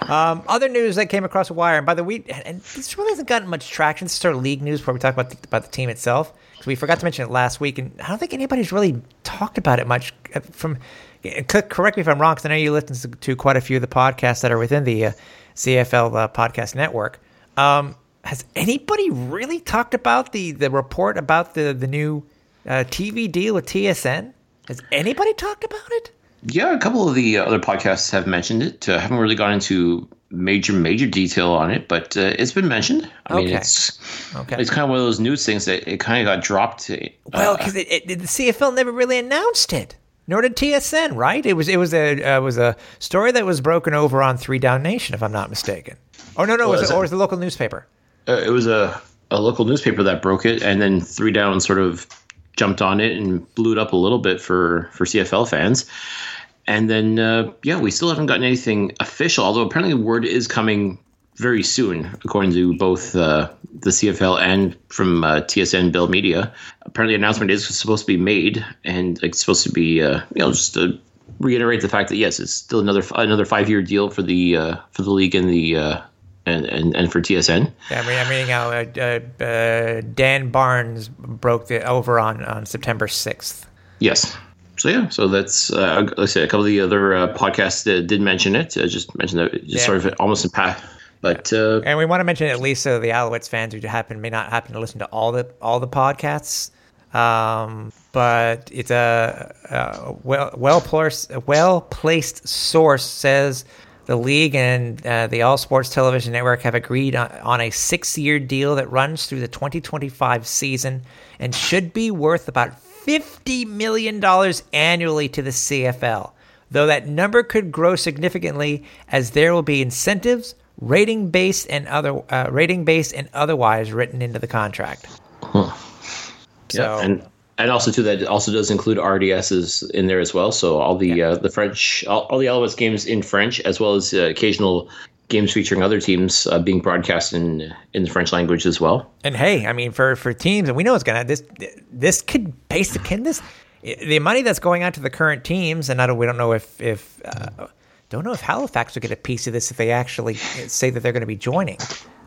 um, other news that came across the wire, and by the way, and this really hasn't gotten much traction. This is sort of league news before we talk about the, about the team itself, because we forgot to mention it last week, and I don't think anybody's really talked about it much. uh, From correct me if I'm wrong, because I know you listen to, to quite a few of the podcasts that are within the uh, CFL uh, podcast network. Um, has anybody really talked about the the report about the the new uh, TV deal with TSN? Has anybody talked about it? Yeah, a couple of the other podcasts have mentioned it. Uh, haven't really gone into major, major detail on it, but uh, it's been mentioned. I mean, Okay. it's Okay. it's kind of one of those news things that it kind of got dropped. uh, Well, because it, it, the CFL never really announced it, nor did TSN. Right? It was it was a uh, was a story that was broken over on Three Down Nation, if I'm not mistaken. Oh no, no, it was, Was or it? it was the local newspaper. Uh, it was a, a local newspaper that broke it, and then Three Down sort of jumped on it and blew it up a little bit for for CFL fans. And then, uh, yeah, we still haven't gotten anything official, although apparently word is coming very soon, according to both uh, the CFL and from uh, TSN Bell Media. Apparently, announcement is supposed to be made, and it's supposed to be, uh, you know, just to reiterate the fact that yes, it's still another another five year deal for the uh, for the league and the uh, and, and and for TSN. Yeah, I mean, I'm reading how uh, uh, uh, Dan Barnes broke the over on on September 6th. Yes. So yeah, so that's uh, like I said, a couple of the other uh, podcasts did mention it. I just mentioned that just Yeah. sort of almost in path. But uh, And we want to mention at least so the Alouettes fans who happen may not happen to listen to all the all the podcasts. Um, but it's a, a well well placed well placed source says the league and uh, the All Sports Television Network have agreed on, on a six year deal that runs through the 2025 season and should be worth about fifty million dollars annually to the CFL. Though that number could grow significantly as there will be incentives, rating based and other uh, rating based and otherwise written into the contract. So and and also too that also does include RDSs in there as well. So all the uh, the French, all, all the Alouettes games in French, as well as uh, occasional games featuring other teams uh, being broadcast in in the French language as well. And hey, I mean, for for teams, and we know it's gonna this this could basically can this the money that's going out to the current teams, and I don't, we don't know if if uh, don't know if Halifax will get a piece of this if they actually say that they're going to be joining.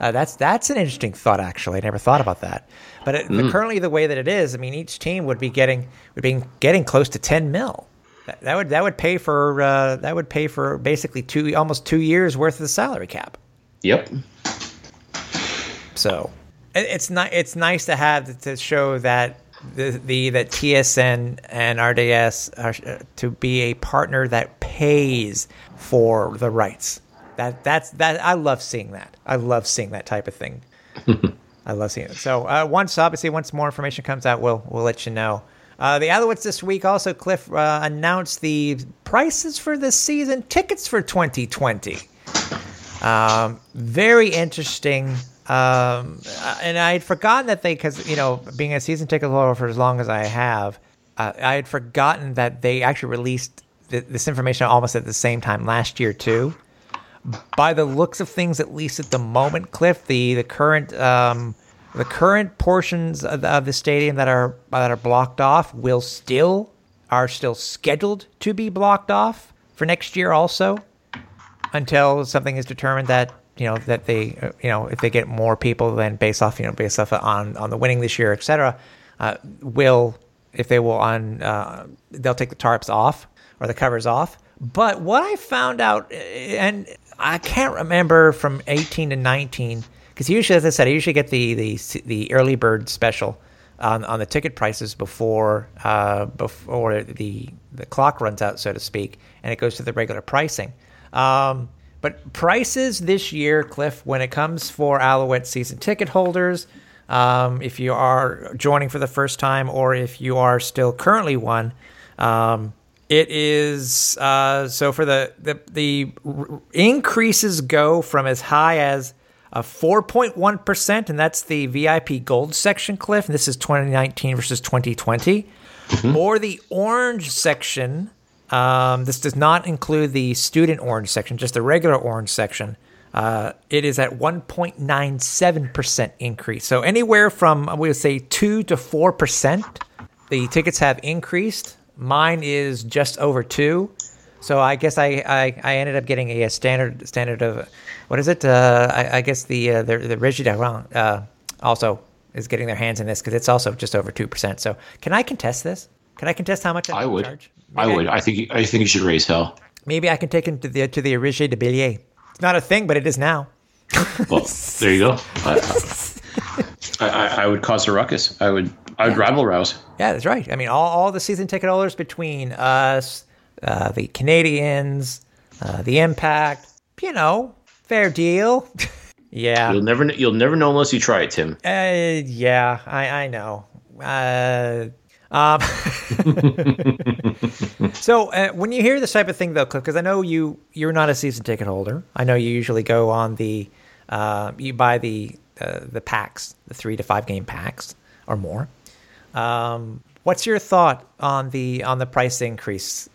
Uh, that's that's an interesting thought. Actually, I never thought about that. But, it, mm. but currently, the way that it is, I mean, each team would be getting would be getting close to ten mil. That, that would that would pay for uh, that would pay for basically two almost two years worth of the salary cap. Yep. So it's not it's nice to have to show that the, the that TSN and RDS are uh, to be a partner that pays for the rights. That that's that I love seeing that. I love seeing that type of thing. I love seeing it. So uh, once obviously once more information comes out, we'll we'll let you know. Uh, the Alouettes this week also Cliff uh, announced the prices for this season tickets for 2020. Um, very interesting. Um, and I had forgotten that they, because you know, being a season ticket holder for as long as I have, uh, I had forgotten that they actually released th- this information almost at the same time last year too. By the looks of things, at least at the moment, Cliff, the the current um, the current portions of the, of the stadium that are that are blocked off will still are still scheduled to be blocked off for next year also until something is determined that you know that they uh, you know if they get more people than based off you know based off on on the winning this year etc uh, will if they will on uh, they'll take the tarps off or the covers off. But what i found out and i can't remember from 18 to 19 because usually as i said i usually get the the the early bird special on, on the ticket prices before uh, before the the clock runs out so to speak and it goes to the regular pricing. Um, but prices this year, Cliff, when it comes for Alouette season ticket holders, um, if you are joining for the first time or if you are still currently one, um, it is uh, so for the, the the increases go from as high as a 4.1%, and that's the VIP gold section, Cliff. And this is 2019 versus 2020. Mm-hmm. Or the orange section, um, this does not include the student orange section, just the regular orange section. Uh, it is at 1.97% increase. So anywhere from, we would say, 2 to 4%, the tickets have increased. Mine is just over 2 so I guess I, I, I, ended up getting a, standard standard of what is it? Uh, I, I, guess the uh, the the Régie uh, also is getting their hands in this because it's also just over two percent. So can I contest this? Can I contest how much I, I would? Charge? I would. I think. I think you should raise hell. Maybe I can take him to the to the Régie de Billets. It's not a thing, but it is now. well, there you go. I, I, I, would cause a ruckus. I would. I would yeah. rabble rouse. Yeah, that's right. I mean, all, all the season ticket holders between us, uh, the Canadiens, uh, the Impact. You know, fair deal. yeah, you'll never. You'll never know unless you try it, Tim. Uh, yeah, I I know. Uh, um, so uh, when you hear this type of thing, though, Cliff, because I know you you're not a season ticket holder. I know you usually go on the uh, you buy the uh, the packs, the three to five game packs or more. Um, what's your thought on the on the price increase?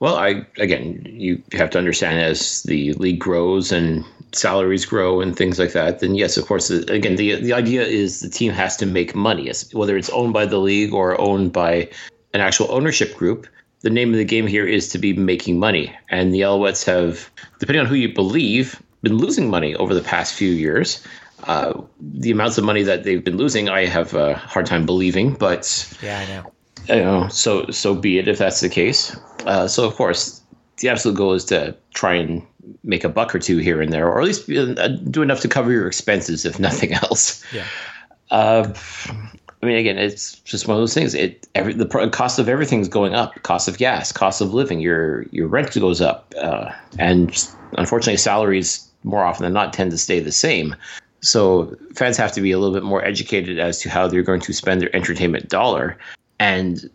Well, I again, you have to understand as the league grows and salaries grow and things like that, then yes, of course, again, the the idea is the team has to make money, whether it's owned by the league or owned by an actual ownership group. The name of the game here is to be making money, and the Alouettes have, depending on who you believe, been losing money over the past few years. Uh, the amounts of money that they've been losing, I have a hard time believing, but yeah, I know. You know, so so be it if that's the case. Uh, so of course, the absolute goal is to try and make a buck or two here and there, or at least uh, do enough to cover your expenses, if nothing else. Yeah. Uh, I mean, again, it's just one of those things. It every the cost of everything is going up. Cost of gas, cost of living, your your rent goes up, uh, and unfortunately, salaries more often than not tend to stay the same. So fans have to be a little bit more educated as to how they're going to spend their entertainment dollar, and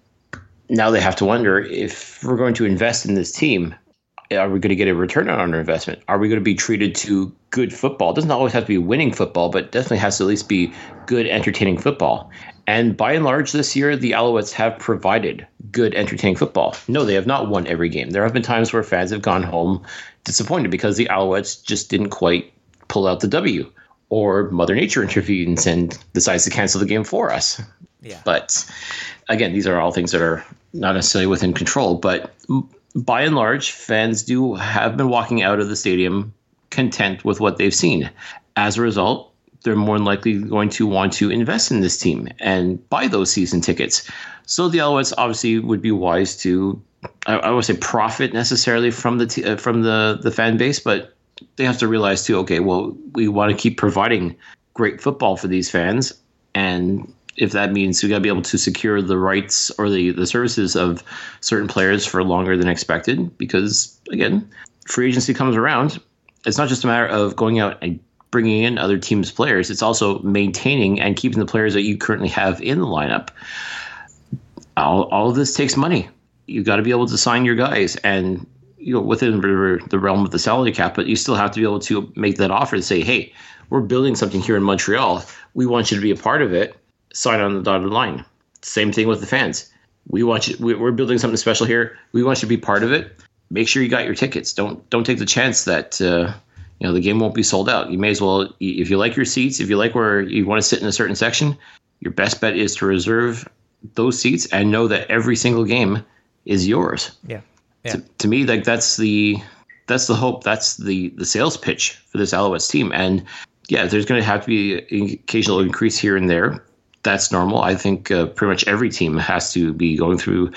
now they have to wonder if we're going to invest in this team are we going to get a return on our investment? Are we going to be treated to good football? It doesn't always have to be winning football, but definitely has to at least be good, entertaining football. And by and large, this year, the Alouettes have provided good, entertaining football. No, they have not won every game. There have been times where fans have gone home disappointed because the Alouettes just didn't quite pull out the W, or Mother Nature intervenes and decides to cancel the game for us. Yeah. But again, these are all things that are not necessarily within control, but by and large, fans do have been walking out of the stadium content with what they've seen. As a result, they're more than likely going to want to invest in this team and buy those season tickets. So the Alouettes obviously would be wise to, I, I would say, profit necessarily from the t- uh, from the the fan base, but they have to realize too. Okay, well, we want to keep providing great football for these fans, and if that means we got to be able to secure the rights or the the services of certain players for longer than expected, because again, free agency comes around. It's not just a matter of going out and bringing in other teams' players. It's also maintaining and keeping the players that you currently have in the lineup. All, all of this takes money. You've got to be able to sign your guys, and you know within the realm of the salary cap, but you still have to be able to make that offer to say, "Hey, we're building something here in Montreal. We want you to be a part of it. Sign on the dotted line." Same thing with the fans. We want you. We're building something special here. We want you to be part of it. Make sure you got your tickets. Don't don't take the chance that. Uh, you know the game won't be sold out. You may as well, if you like your seats, if you like where you want to sit in a certain section, your best bet is to reserve those seats and know that every single game is yours. Yeah. To, to me, like that's the that's the hope. That's the the sales pitch for this Alouettes team. And yeah, there's going to have to be an occasional increase here and there. That's normal. I think uh, pretty much every team has to be going through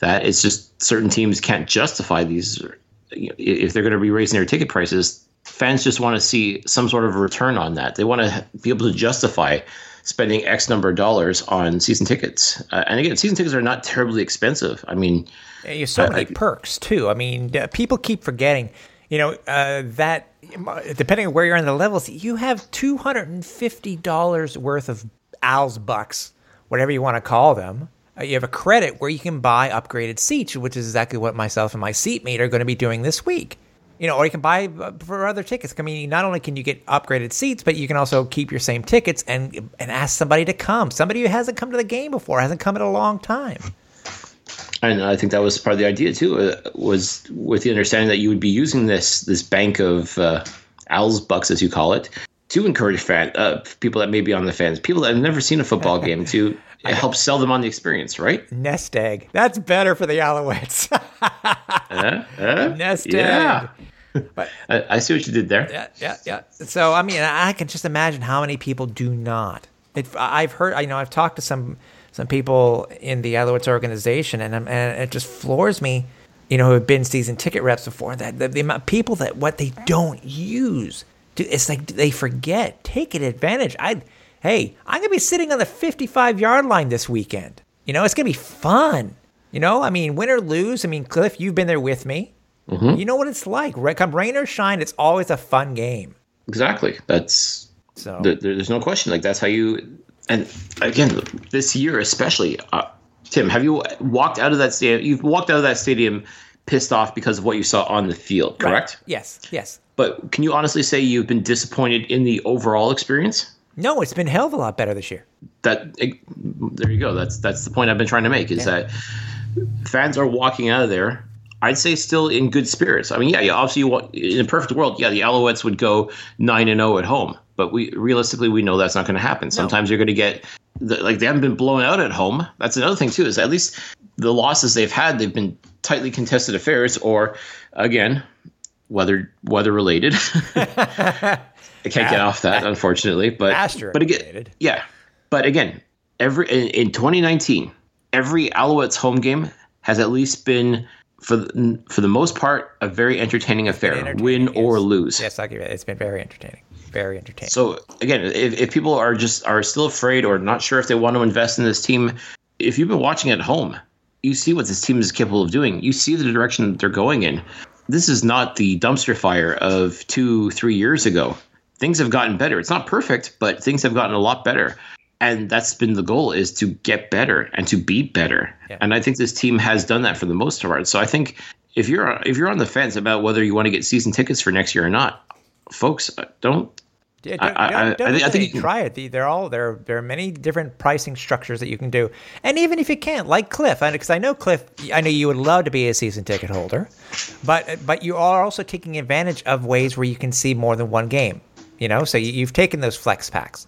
that. It's just certain teams can't justify these. If they're going to be raising their ticket prices, fans just want to see some sort of return on that. They want to be able to justify spending X number of dollars on season tickets. Uh, and again, season tickets are not terribly expensive. I mean, you have so many perks too. I mean, people keep forgetting. You know uh, that depending on where you're on the levels, you have two hundred and fifty dollars worth of Al's bucks, whatever you want to call them. Uh, you have a credit where you can buy upgraded seats, which is exactly what myself and my seatmate are going to be doing this week you know, or you can buy uh, for other tickets. I mean, not only can you get upgraded seats, but you can also keep your same tickets and and ask somebody to come. Somebody who hasn't come to the game before, hasn't come in a long time. And I think that was part of the idea too. Uh, was with the understanding that you would be using this this bank of uh, Al's bucks, as you call it, to encourage fan uh, people that may be on the fans, people that have never seen a football game, to help sell them on the experience, right? Nest egg. That's better for the Alouettes. uh, uh, Nest yeah. But I, I, see what you did there. Yeah, yeah, yeah. So I mean, I can just imagine how many people do not. It, I've heard, you know, I've talked to some some people in the Alouettes organization, and and it just floors me, you know, who have been season ticket reps before that the, the amount of people that what they don't use. It's like they forget. Take it advantage. I, hey, I'm gonna be sitting on the 55 yard line this weekend. You know, it's gonna be fun. You know, I mean, win or lose. I mean, Cliff, you've been there with me. Mm-hmm. You know what it's like. Come rain or shine, it's always a fun game. Exactly. That's so. there's no question. Like that's how you. And again, this year especially, uh, Tim, have you walked out of that stadium? You've walked out of that stadium pissed off because of what you saw on the field, correct? Right. Yes. Yes. But can you honestly say you've been disappointed in the overall experience? No, it's been hell of a lot better this year. That there you go. That's that's the point I've been trying to make. Is yeah. that fans are walking out of there I'd say still in good spirits. I mean, yeah, obviously, you want, in a perfect world, yeah, the Alouettes would go nine and zero oh at home, but we realistically we know that's not going to happen. Sometimes no. you're going to get the, like they haven't been blown out at home. That's another thing too. Is at least the losses they've had, they've been tightly contested affairs, or again, weather weather related. I can't get off that, unfortunately. But Astro but again, related. yeah. But again, every in, in 2019, every Alouettes home game has at least been for the, for the most part, a very entertaining affair, entertaining, win yes. or lose. Yes, I'll give it. It's been very entertaining, very entertaining. So again, if, if people are just are still afraid or not sure if they want to invest in this team, if you've been watching at home, you see what this team is capable of doing. You see the direction that they're going in. This is not the dumpster fire of two, three years ago. Things have gotten better. It's not perfect, but things have gotten a lot better and that's been the goal is to get better and to be better yeah. and i think this team has done that for the most part so i think if you're if you're on the fence about whether you want to get season tickets for next year or not folks don't yeah, don't, I, don't, don't I, I, think you try it. They're all there. There are many different pricing structures that you can do, and even if you can't, like Cliff, because I know Cliff, I know you would love to be a season ticket holder, but but you are also taking advantage of ways where you can see more than one game. You know, so you, you've taken those flex packs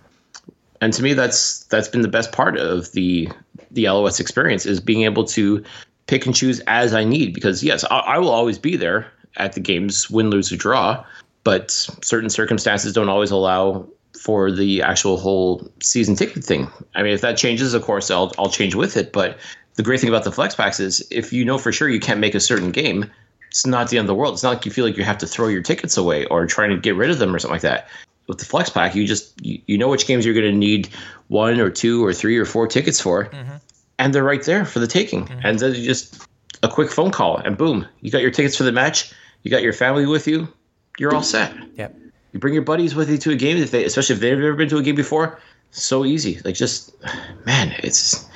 and to me that's that's been the best part of the the Alouettes experience is being able to pick and choose as I need. Because yes, I, I will always be there at the games, win, lose, or draw. But certain circumstances don't always allow for the actual whole season ticket thing. I mean, if that changes, of course, I'll I'll change with it. But the great thing about the flex packs is if you know for sure you can't make a certain game, it's not the end of the world. It's not like you feel like you have to throw your tickets away or trying to get rid of them or something like that. With the flex pack, you just you, you know which games you're going to need one or two or three or four tickets for, mm-hmm. and they're right there for the taking. Mm-hmm. And then you just a quick phone call and boom, you got your tickets for the match. You got your family with you. You're all set. Yep. You bring your buddies with you to a game if they, especially if they've never been to a game before. So easy. Like just, man, it's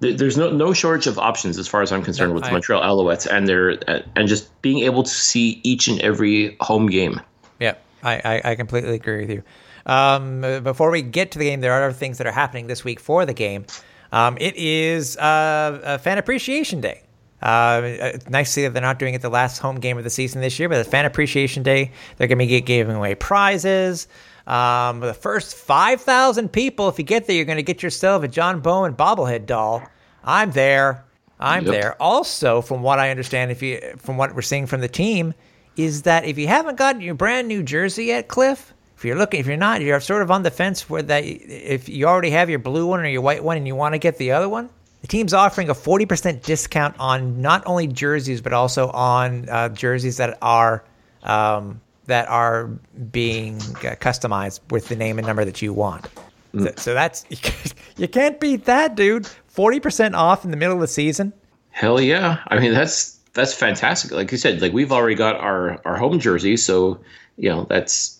there's no no shortage of options as far as I'm concerned with I, Montreal Alouettes and their and just being able to see each and every home game. Yeah, I, I, I completely agree with you. Um, before we get to the game, there are other things that are happening this week for the game. Um, it is uh, a Fan Appreciation Day. Uh, nice to see that they're not doing it the last home game of the season this year, but the Fan Appreciation Day, they're going to be giving away prizes. Um, the first 5,000 people, if you get there, you're going to get yourself a John Bowman bobblehead doll. I'm there. I'm yep. there. Also, from what I understand, if you from what we're seeing from the team, is that if you haven't gotten your brand new jersey yet, Cliff, if you're looking, if you're not, you're sort of on the fence where that if you already have your blue one or your white one and you want to get the other one, the team's offering a 40% discount on not only jerseys but also on uh, jerseys that are um, that are being uh, customized with the name and number that you want. Mm. So, so, that's you can't beat that, dude. 40% off in the middle of the season. Hell yeah! I mean that's that's fantastic. Like you said, like we've already got our our home jersey, so you know that's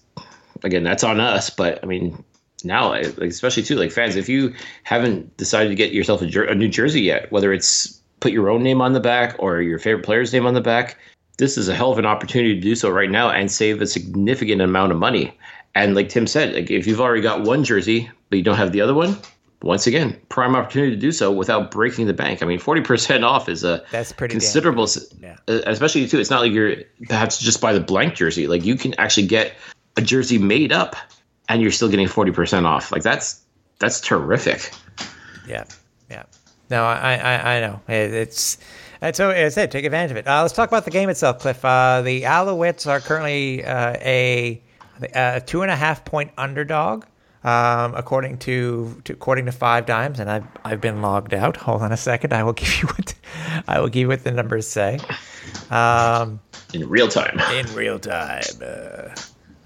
again that's on us. But I mean now, especially too, like fans, if you haven't decided to get yourself a, jer- a new jersey yet, whether it's put your own name on the back or your favorite player's name on the back, this is a hell of an opportunity to do so right now and save a significant amount of money. And like Tim said, like if you've already got one jersey but you don't have the other one, once again, prime opportunity to do so without breaking the bank. I mean, forty percent off is a that's pretty considerable. Yeah. Especially too, it's not like you're perhaps just buy the blank jersey. Like you can actually get a jersey made up, and you're still getting forty percent off. Like that's that's terrific. Yeah, yeah. No, I I, I know it's. So, as I said, take advantage of it. Uh, let's talk about the game itself, Cliff. Uh, the Alouettes are currently uh, a, a, two and a half point underdog um, according to, to, according to Five Dimes, and I've I've been logged out. Hold on a second. I will give you what I will give you what the numbers say. Um, in real time. In real time.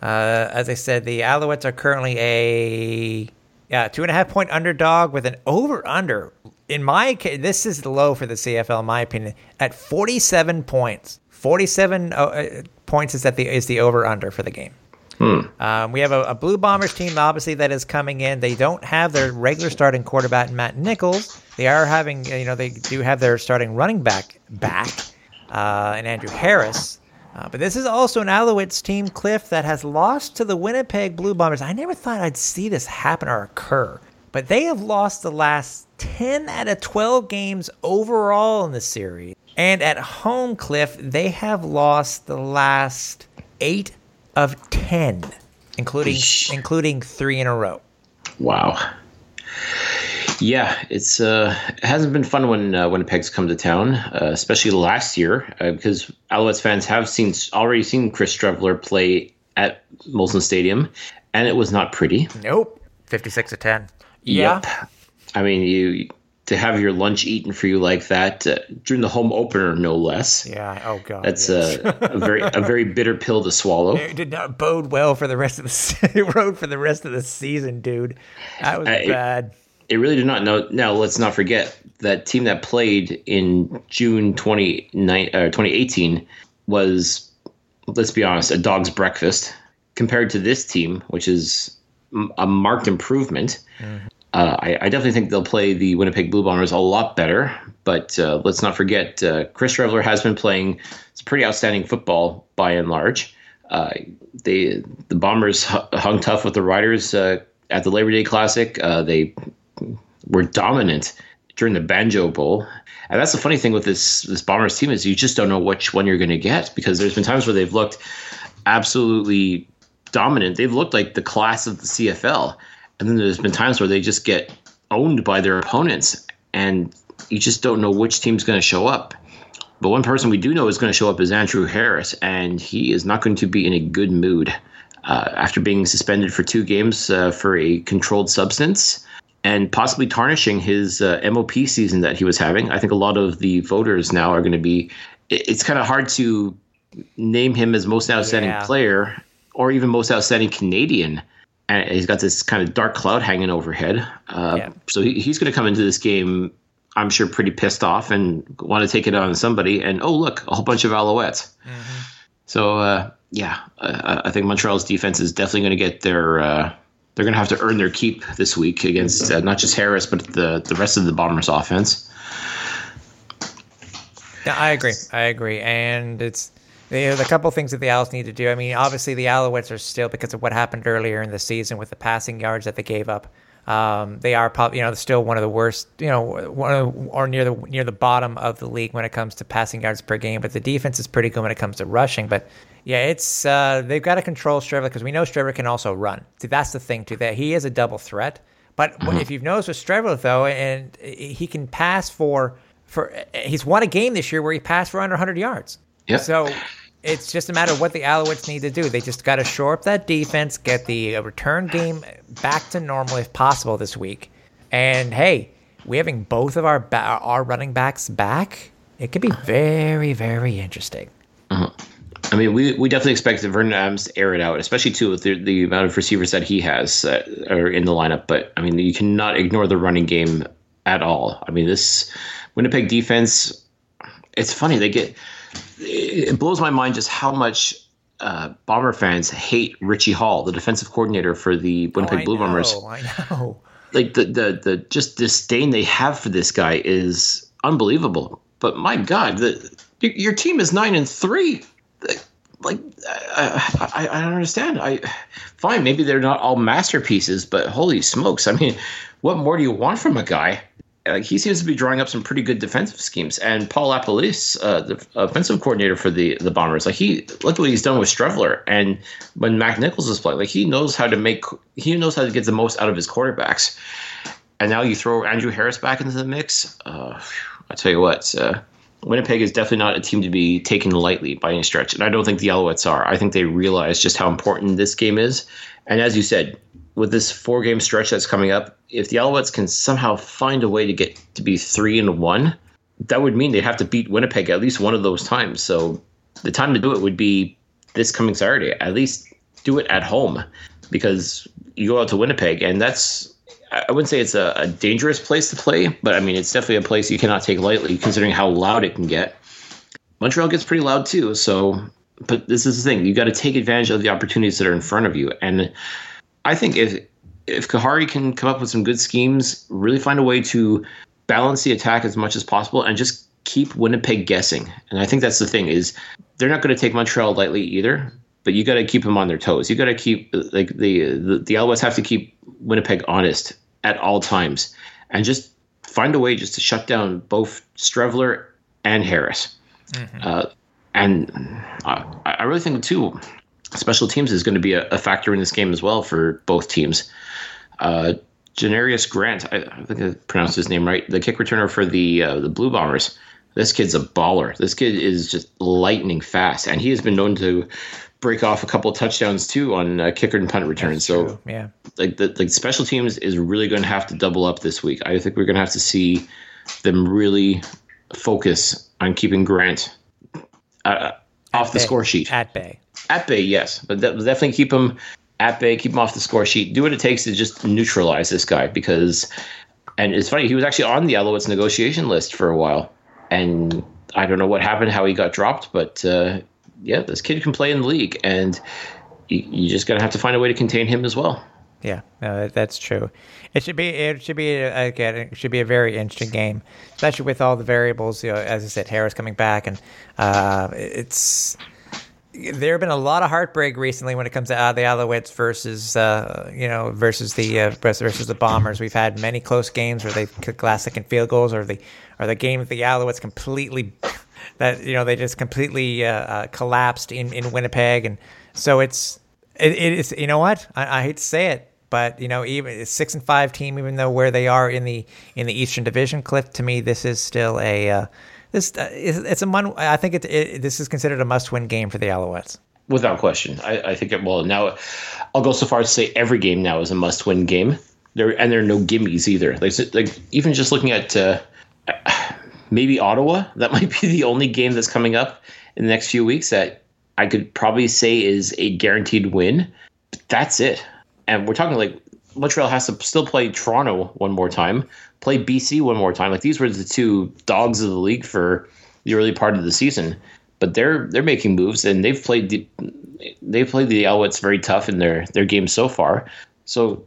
Uh, uh, as I said, the Alouettes are currently a yeah two and a half point underdog with an over under. In my case, this is low for the CFL, in my opinion, at forty seven points. Forty seven uh, points is that the is the over under for the game. Hmm. Um, we have a, a, Blue Bombers team, obviously, that is coming in. They don't have their regular starting quarterback, Matt Nichols. They are having, you know, they do have their starting running back back, uh, and Andrew Harris. Uh, but this is also an Alouettes team, Cliff, that has lost to the Winnipeg Blue Bombers. I never thought I'd see this happen or occur, but they have lost the last 10 out of 12 games overall in the series. And at home, Cliff, they have lost the last eight of 10, including Eesh. including 3 in a row. Wow. Yeah, it's uh, it hasn't been fun when uh, Winnipeg's come to town, uh, especially last year, uh, because Alouettes fans have seen already seen Chris Streveler play at Molson Stadium, and it was not pretty. Nope, fifty six to ten. Yep. Yeah. I mean, you to have your lunch eaten for you like that uh, during the home opener, no less. Yeah. Oh God. That's yes. a, a, very a very bitter pill to swallow. It did not bode well for the rest of the road for the rest of the season, dude. That was uh, bad. It, it, really did not know. Now let's not forget that team that played in June 20, uh, 2018 was, let's be honest, a dog's breakfast compared to this team, which is a marked improvement. Mm. Uh, I, I, definitely think they'll play the Winnipeg Blue Bombers a lot better. But uh, let's not forget, uh, Chris Streveler has been playing some pretty outstanding football by and large. Uh, they the Bombers hung tough with the Riders uh, at the Labor Day Classic. Uh, they were dominant during the Banjo Bowl. And that's the funny thing with this this Bombers team is you just don't know which one you're going to get because there's been times where they've looked absolutely dominant. They've looked like the class of the CFL and then there's been times where they just get owned by their opponents. and you just don't know which team's going to show up. But one person we do know is going to show up is Andrew Harris, and he is not going to be in a good mood uh, after being suspended for two games uh, for a controlled substance and possibly tarnishing his uh, MOP season that he was having. I think a lot of the voters now are going to be. It's kind of hard to name him as most outstanding Yeah. player or even most outstanding Canadian. And he's got this kind of dark cloud hanging overhead. Uh, Yeah. So he, he's going to come into this game, I'm sure, pretty pissed off and want to take it on somebody. And oh, look, a whole bunch of Alouettes. So uh, yeah, uh, I think Montreal's defense is definitely going to get their. They're going to have to earn their keep this week against uh, not just Harris but the the rest of the Bombers' offense. Yeah, I agree. I agree. And it's you know, the couple things that the Owls need to do. I mean, obviously the Alouettes are still because of what happened earlier in the season with the passing yards that they gave up. Um, they are probably you know still one of the worst you know one of, or near the near the bottom of the league when it comes to passing yards per game. But the defense is pretty good when it comes to rushing. But yeah, it's uh, they've got to control Streveler because we know Streveler can also run. See, that's the thing too that he is a double threat. But what if you've noticed with Streveler though, and he can pass for for he's won a game this year where he passed for under 100 yards. Yep. So it's just a matter of what the Alouettes need to do. They just got to shore up that defense, get the uh, return game back to normal if possible this week. And hey, we having both of our ba- our running backs back, it could be very very interesting. I mean, we, we definitely expect that Vernon Adams to air it out, especially too with the, the amount of receivers that he has that are in the lineup. But I mean, you cannot ignore the running game at all. I mean, this Winnipeg defense. It's funny they get. It blows my mind just how much uh, Bomber fans hate Richie Hall, the defensive coordinator for the Winnipeg I Blue know, Bombers. I know. like the, the the just disdain they have for this guy is unbelievable. But my God, the your, your team is nine and three. Like, I, I, I don't understand. I fine, maybe they're not all masterpieces, but holy smokes! I mean, what more do you want from a guy? Like he seems to be drawing up some pretty good defensive schemes. And Paul LaPolice, uh, the offensive coordinator for the the Bombers, like he look what he's done with Streveler. And when Matt Nichols is playing, like he knows how to make he knows how to get the most out of his quarterbacks. And now you throw Andrew Harris back into the mix. Uh, I tell you what, uh, Winnipeg is definitely not a team to be taken lightly by any stretch, and I don't think the Alouettes are. I think they realize just how important this game is. And as you said, with this four-game stretch that's coming up, if the Alouettes can somehow find a way to get to be three and one, that would mean they'd have to beat Winnipeg at least one of those times. So the time to do it would be this coming Saturday. At least do it at home because you go out to Winnipeg, and that's I wouldn't say it's a, a dangerous place to play, but I mean it's definitely a place you cannot take lightly considering how loud it can get. Montreal gets pretty loud too, so but this is the thing you got to take advantage of the opportunities that are in front of you, and I think if if Khari can come up with some good schemes, really find a way to balance the attack as much as possible, and just keep Winnipeg guessing. And I think that's the thing is they're not going to take Montreal lightly either. But you got to keep them on their toes. You got to keep like the the the have to keep Winnipeg honest at all times, and just find a way just to shut down both Streveler and Harris. Uh, and I, I really think too, special teams is going to be a, a factor in this game as well for both teams. Uh, Janarion Grant, I, I think I pronounced his name right, the kick returner for the uh, the Blue Bombers. This kid's a baller. This kid is just lightning fast, and he has been known to break off a couple touchdowns too on uh, kicker and punt returns. So True, yeah. Like the like special teams is really going to have to double up this week. I think we're going to have to see them really focus on keeping Grant uh, off the score sheet At bay. at bay. Yes, but de- definitely keep him at bay. Keep him off the score sheet. Do what it takes to just neutralize this guy because. And it's funny, he was actually on the Alouettes negotiation list for a while, and I don't know what happened, how he got dropped, but uh, yeah, this kid can play in the league, and you, you just gotta have to find a way to contain him as well. Yeah, no, that- that's true. It should be it should be uh, again it should be a very interesting game, especially with all the variables. You know, as I said, Harris coming back, and uh, it's there have been a lot of heartbreak recently when it comes to uh, the Alouettes versus uh, you know versus the uh, versus the Bombers. We've had many close games where they've kicked last second field goals, or the or the game that the Alouettes completely that you know they just completely uh, uh, collapsed in in Winnipeg, and so it's it, it is you know what I, I hate to say it but you know, even a six and five team, even though where they are in the in the Eastern Division, Cliff, to me, this is still a uh, this uh, it's, a mon- I think it, it, this is considered a must win game for the Alouettes. Without question, I, I think it. Well, now I'll go so far as to say every game now is a must win game. There and there are no gimmies either. Like like even just looking at. Uh, maybe Ottawa. That might be the only game that's coming up in the next few weeks that I could probably say is a guaranteed win. But that's it. And we're talking like Montreal has to still play Toronto one more time, play BC one more time. Like these were the two dogs of the league for the early part of the season. But they're they're making moves and they've played the they've played the Alouettes very tough in their their games so far. So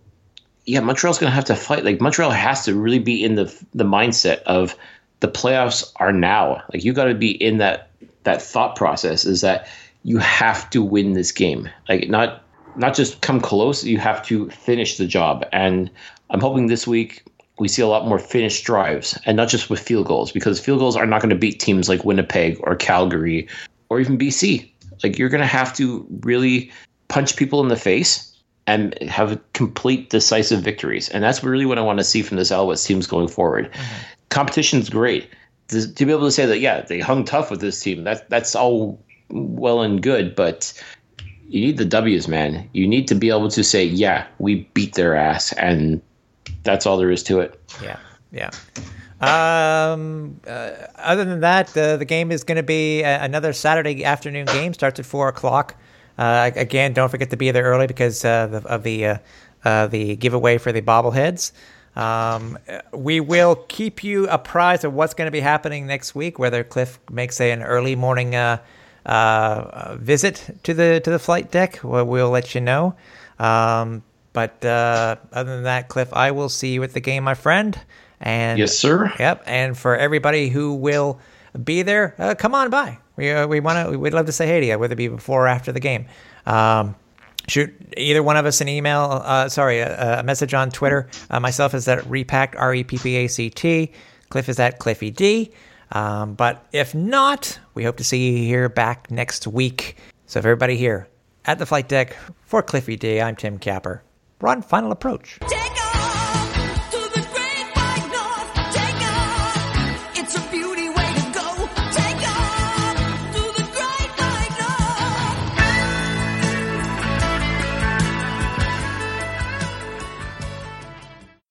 yeah, Montreal's going to have to fight. Like Montreal has to really be in the the mindset of the playoffs are now. Like you got to be in that that thought process is that you have to win this game. Like not not just come close, you have to finish the job. And I'm hoping this week we see a lot more finished drives and not just with field goals because field goals are not going to beat teams like Winnipeg or Calgary or even BC. Like you're going to have to really punch people in the face and have complete decisive victories. And that's really what I want to see from this Alouettes teams going forward. Mm-hmm competition's great. To, to, be able to say that, yeah, they hung tough with this team, that, that's all well and good, but you need the W's, man. You need to be able to say, yeah, we beat their ass, and that's all there is to it. Yeah, yeah. Um, uh, other than that, uh, the game is going to be a- another Saturday afternoon game. Starts at four o'clock. Uh, again, don't forget to be there early because uh, of the uh, uh, the giveaway for the bobbleheads. Um, we will keep you apprised of what's going to be happening next week. Whether Cliff makes a, an early morning uh, uh, visit to the to the flight deck, we'll, we'll let you know. Um, but uh, other than that, Cliff, I will see you at the game, my friend. And yes, sir. Yep. And for everybody who will be there, uh, come on by. We uh, we want to. We'd love to say hey to you, whether it be before or after the game. Um, shoot either one of us an email, uh, sorry, a, a, message on Twitter. Uh, myself is at reppact, R E P P A C T. Cliff is at Cliffy D. Um, but if not, we hope to see you here back next week. So, if everybody here at the flight deck for Cliffy D, I'm Tim Capper. We're on final approach.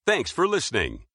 Thanks for listening.